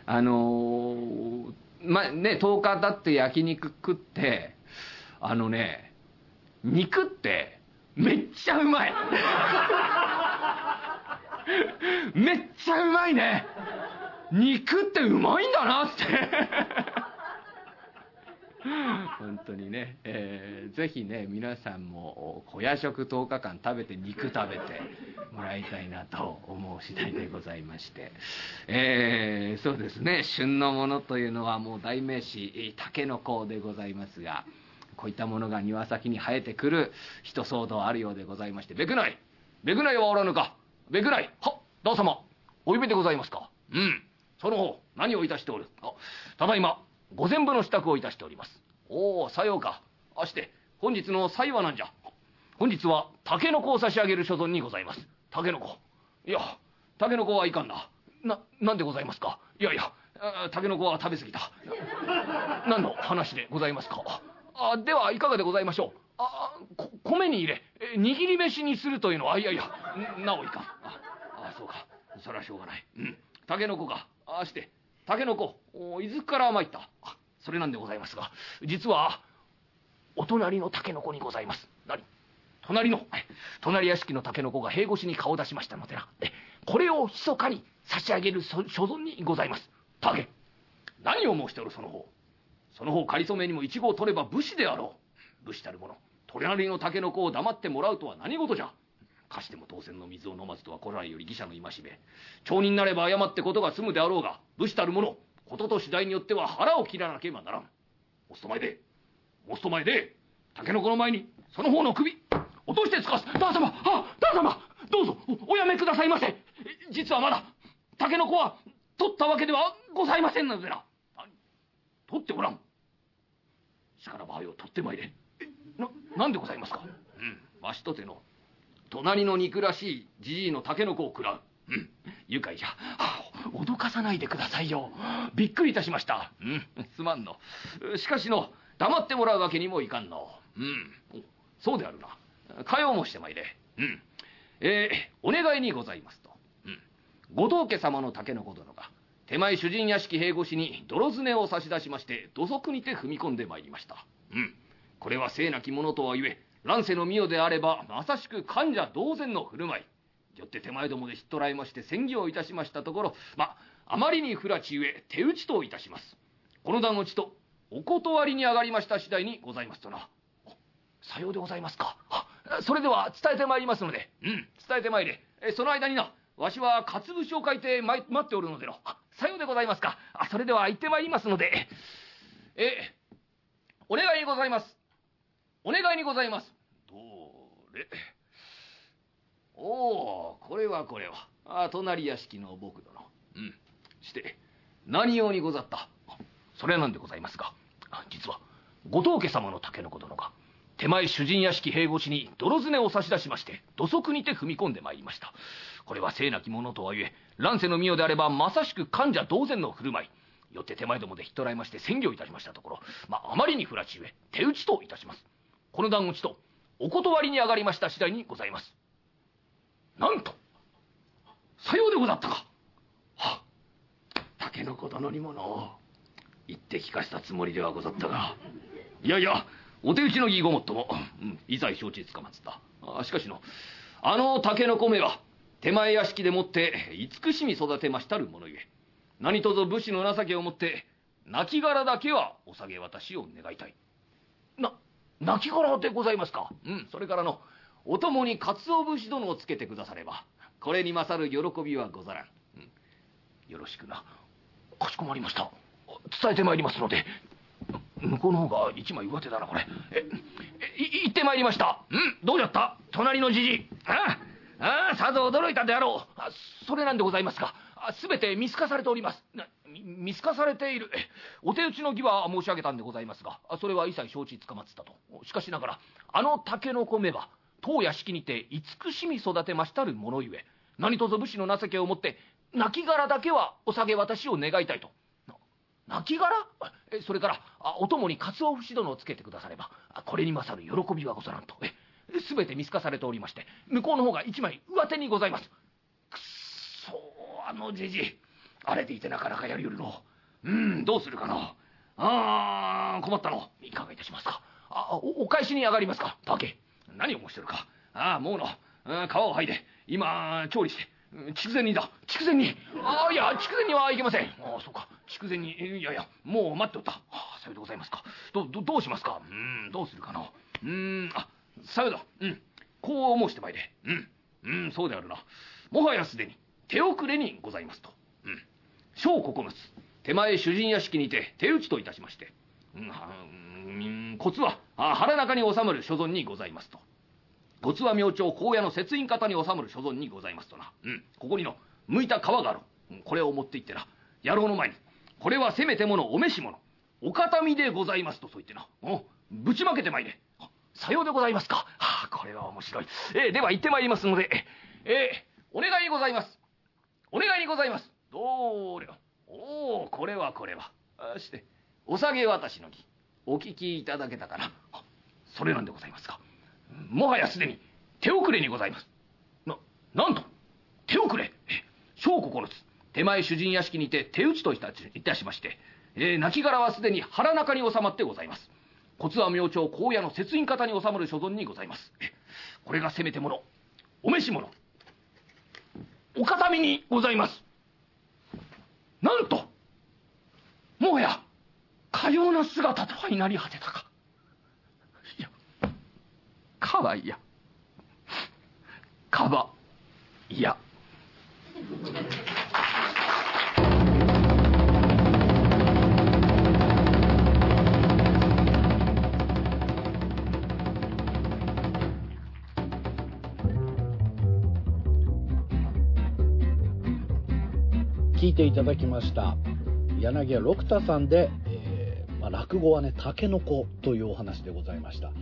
あのーまあね、10日経って焼肉食って、あのね、肉ってめっちゃうまい。めっちゃうまいね。肉ってうまいんだなって。本当にね、えーぜひね皆さんも小夜食10日間食べて肉食べてもらいたいなと思う次第でございまして、えーそうですね。旬のものというのはもう代名詞たけのこでございますがこういったものが庭先に生えてくる人騒動あるようでございまして「べくない。べくないはおらぬか。べくない。はっ旦様お呼びでございますか。うん。その方何をいたしておる。あただいま御前部の支度をいたしております。おおさようか。あして本日の祭はなんじゃ。本日はタケノコを差し上げる所存にございます。タケノコいやタケノコはいかんな。ななんでございますか。いやいやあタケノコは食べ過ぎた。何の話でございますか。あではいかがでございましょう。あこ米に入れ握り飯にするというの。はいやいやなおいか。んああそうか。それはしょうがない。うん。タケノコか。ああして。タケノコ。お伊豆から参った。あそれなんでございますが。実はお隣のタケノコにございます。何？隣の？隣屋敷のタケノコが塀越しに顔を出しましたのでな。これを密かに差し上げる所存にございます。タケ。何を申しておるその方？その方仮初めにも一号を取れば武士であろう。武士たる者。隣のタケノコを黙ってもらうとは何事じゃ。かしても当然の水を飲まずとは古来より義者の戒め。町人なれば謝ってことが済むであろうが武士たる者ことと次第によっては腹を切らなければならん。お勤まいで。お勤まいで。タケノコの前にその方の首落としてつかす。旦様あ旦様どうぞおやめくださいませ。実はまだタケノコは取ったわけではございませんのでな。取ってごらん。しからばはよ取ってまいれ。えななんでございますか？うんわしとての隣の憎らしいじじいのタケノコを食らう。うん。愉快じゃ。はあ、脅かさないでくださいよ。びっくりいたしました。うん。すまんの。しかしの、黙ってもらうわけにもいかんの。うん。そうであるな。かようもしてまいれ。うん。えー、お願いにございますと。うん。後藤家様のタケノコ殿が、手前主人屋敷塀越しに泥詰めを差し出しまして、土足にて踏み込んでまいりました。うん。これは聖なきものとはゆえ、乱世の御代であれば、まさしく患者同然の振る舞い。よって手前どもでひっ捕らえまして宣言をいたしましたところ、ま、あまりに不埒ゆえ、手打ちといたします。この段落ちと、お断りに上がりました次第にございますとな。さようでございますか。それでは伝えてまいりますので、うん、伝えてまいれ。えその間にな、わしはかつ節を書いてま待っておるのでの。さようでございますか。あそれでは行ってまいりますので、え、お願いにございます。お願いにございます。どれ？おお、これはこれは。隣屋敷の僕殿。うん。して、何用にござった？それなんでございますが、実は、後藤家様の竹の子殿が、手前主人屋敷併越しに泥詰めを差し出しまして、土足にて踏み込んでまいりました。これは聖なきものとはいえ、乱世の御代であれば、まさしく患者同然の振る舞い。よって手前どもで引っ捕らえまして宣言いたしましたところ、まあ、あまりに不らちゆえ、手打ちといたします。この段打ちと、お断りに上がりました次第にございます。なんと、さようでござったか。は竹の子殿にもの言って聞かしたつもりではござったが、いやいや、お手打ちの儀ごもっとも、うん、いざ承知つかまつった。あしかしの、あの竹の米は、手前屋敷でもって慈しみ育てましたるものゆえ、何とぞ武士の情けをもって、亡骸だけはお下げ渡しを願いたい。な、亡骸でございますか。うん、それからの、お供に鰹節殿をつけてくだされば、これに勝る喜びはござらん。うん、よろしくな。かしこまりました。伝えてまいりますので、向こうの方が一枚上手だな、これ。え、え行ってまいりました。うんどうじゃった？隣のじじああ、ああ、さぞ驚いたであろう。あそれなんでございますか。すべて見透かされております。見透かされている。お手打ちの儀は申し上げたんでございますが、それは一切承知つかまつったと。しかしながら、あの竹の米は、当屋敷にて慈しみ育てましたるものゆえ、何とぞ武士の情けをもって、亡骸だけはお下げ渡しを願いたいと。亡骸それから、お供に鰹節殿をつけてくだされば、これに勝る喜びはござらんと。すべて見透かされておりまして、向こうの方が一枚上手にございます。あのじじ荒れていてなかなかやりよるの。うん、どうするかな。ああ、困ったの。いかがいたしますか。あお、お返しに上がりますか。化け。何を申してるか。ああ、もうの、皮を剥いで、今、調理して、筑前煮だ。筑前煮。ああ、いや、筑前煮はいけません。ああ、そうか。筑前煮、いやいや、もう待っておった。ああ、さようでございますか。ど、ど、どうしますか。うん、どうするかな。うん、あ、さようだ。うん。こう申してまいれ。うん。うん、そうであるな。もはやすでに手遅れにございますと。うん。小九つ、手前主人屋敷にて手打ちといたしまして。うん、うん、コツは腹中に収まる所存にございますと。コツは明朝荒野の節印方に収まる所存にございますとな。うん、ここにの、剥いた皮がある。これを持って行ってな。野郎の前に、これはせめてものお召し物。お形見でございますとそう言ってな。おぶちまけてまいれ。さようでございますか。はあ、これは面白い。えー、では行ってまいりますので、えー、お願いにございます。お願いにございます。どれおお、これはこれは。あして、お下げ渡しの儀、お聞きいただけたかな。それなんでございますか。もはやすでに手遅れにございます。な、なんと、手遅れ。小九つ、手前主人屋敷にて手打ちといたいたしまして、えー、亡骸はすでに腹中に収まってございます。骨は明朝荒野の節印方に収まる所存にございます。これがせめてもの、お召し物、お形見にございます。なんと、もはや、かような姿とはいなり果てたか。いや、かわいや、かば、いや。聞いていただきました。柳家六太さんで、えー、まあ、落語はねたけのこというお話でございました、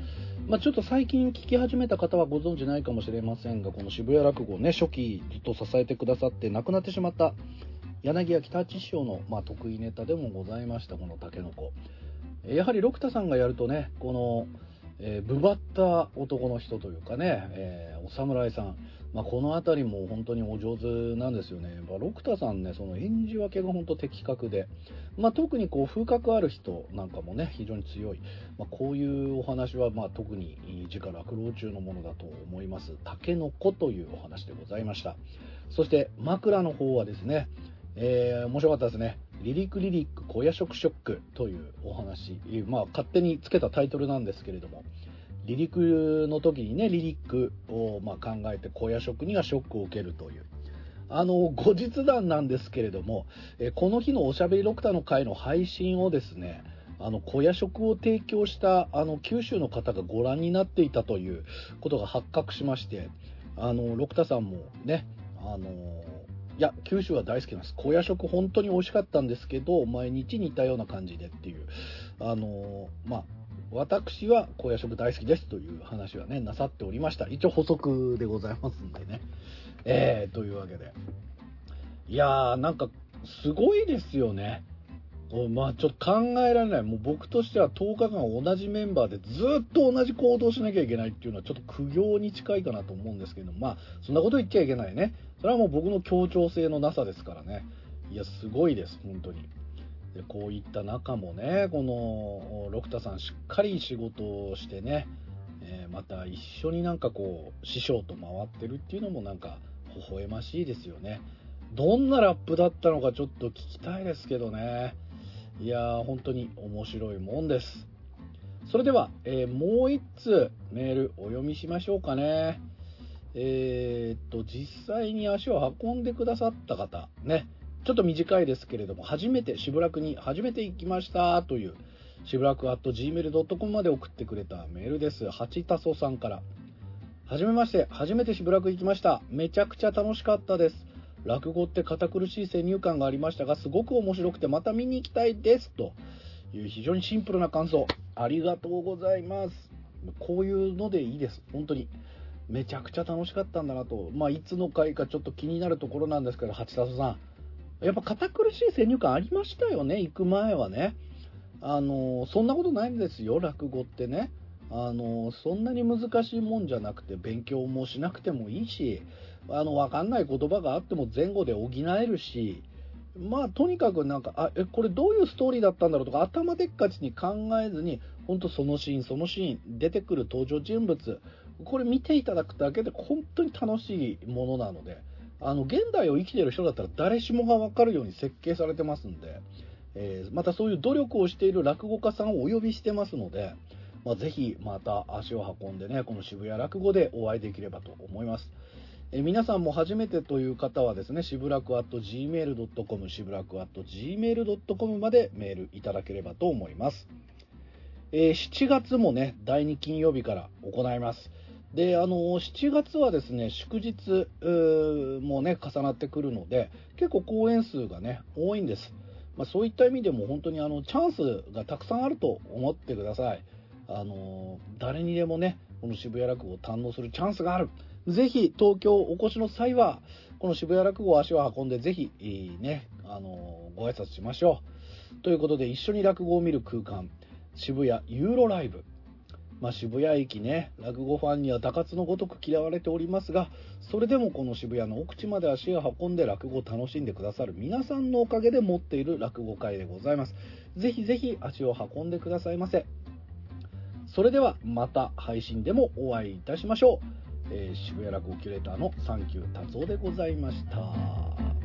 まあ、ちょっと最近聞き始めた方はご存知ないかもしれませんがこの渋谷落語ね初期ずっと支えてくださって亡くなってしまった柳家北八師匠の、まあ、得意ネタでもございましたこのたけのこやはり六太さんがやるとねこの、えー、ぶばった男の人というかね、えー、お侍さん。まあ、この辺りも本当にお上手なんですよね。まあ、六田さんね、その演じ分けが本当的確で、まあ、特にこう風格ある人なんかもね、非常に強い。まあ、こういうお話はまあ特に自家落語中のものだと思います。竹の子というお話でございました。そして枕の方はですね、えー、面白かったですね。リリックリリック小屋食ショックというお話。まあ勝手につけたタイトルなんですけれども、離陸の時にね、離陸をま考えて小屋職人がショックを受けるという。あの、後日談なんですけれども、えこの日のおしゃべりロクタの会の配信をですね、あの、小屋食を提供した、あの、九州の方がご覧になっていたということが発覚しまして、あの、六田さんもね、あの、いや、九州は大好きなんです。高野食本当に美味しかったんですけど、毎日似たような感じでっていう。あのまあ、私は高野食大好きですという話はね、なさっておりました。一応補足でございますんでね。えー、というわけで。いやー、なんか、すごいですよね。まあちょっと考えられない。もう僕としては10日間同じメンバーでずっと同じ行動しなきゃいけないっていうのはちょっと苦行に近いかなと思うんですけど、まあそんなこと言っちゃいけないね。それはもう僕の協調性のなさですからね。いや、すごいです、本当に。でこういった中もね、この六田さんしっかり仕事をしてね、えーまた一緒になんかこう師匠と回ってるっていうのもなんか微笑ましいですよね。どんなラップだったのかちょっと聞きたいですけどね。いやー、本当に面白いもんです。それでは、えーもう一通メールお読みしましょうかね。えーっと、実際に足を運んでくださった方、ね、ちょっと短いですけれども、初めて、渋楽に初めて行きましたという、渋楽 at gmail.com まで送ってくれたメールです。八田そさんから。はじめまして、初めて渋楽行きました。めちゃくちゃ楽しかったです。落語って堅苦しい先入観がありましたが、すごく面白くてまた見に行きたいです。という非常にシンプルな感想。ありがとうございます。こういうのでいいです。本当に。めちゃくちゃ楽しかったんだなと。まあ、いつの回かちょっと気になるところなんですけど、八田さん。やっぱ堅苦しい先入観ありましたよね、行く前はね。あの、そんなことないんですよ、落語ってね。あの、そんなに難しいもんじゃなくて、勉強もしなくてもいいし、あの、わかんない言葉があっても前後で補えるし、まあ、とにかくなんか、あ、え、これどういうストーリーだったんだろうとか、頭でっかちに考えずに、本当そのシーン、そのシーン、出てくる登場人物、これ見ていただくだけで本当に楽しいものなので、あの、現代を生きている人だったら誰しもがわかるように設計されてますんで、えーまたそういう努力をしている落語家さんをお呼びしてますので、まあ、ぜひまた足を運んでね、この渋谷落語でお会いできればと思います。え皆さんも初めてという方はですね、しぶらく gmail.com、しぶらく gmail.com までメールいただければと思います。えー7月もね、第2金曜日から行います。で、あの7月はですね、祝日もね、重なってくるので、結構公演数がね、多いんです。まあ、そういった意味でも本当にあのチャンスがたくさんあると思ってください。あの誰にでもね、この渋谷落語を堪能するチャンスがある。ぜひ東京お越しの際は、この渋谷落語を足を運んで、ぜひ、えーね、あのご挨拶しましょう。ということで、一緒に落語を見る空間、渋谷ユーロライブ。まあ、渋谷駅ね、落語ファンには高津のごとく嫌われておりますが、それでもこの渋谷の奥地まで足を運んで落語を楽しんでくださる皆さんのおかげで持っている落語会でございます。ぜひぜひ足を運んでくださいませ。それではまた配信でもお会いいたしましょう。えー渋谷落語キュレーターのサンキュー達夫でございました。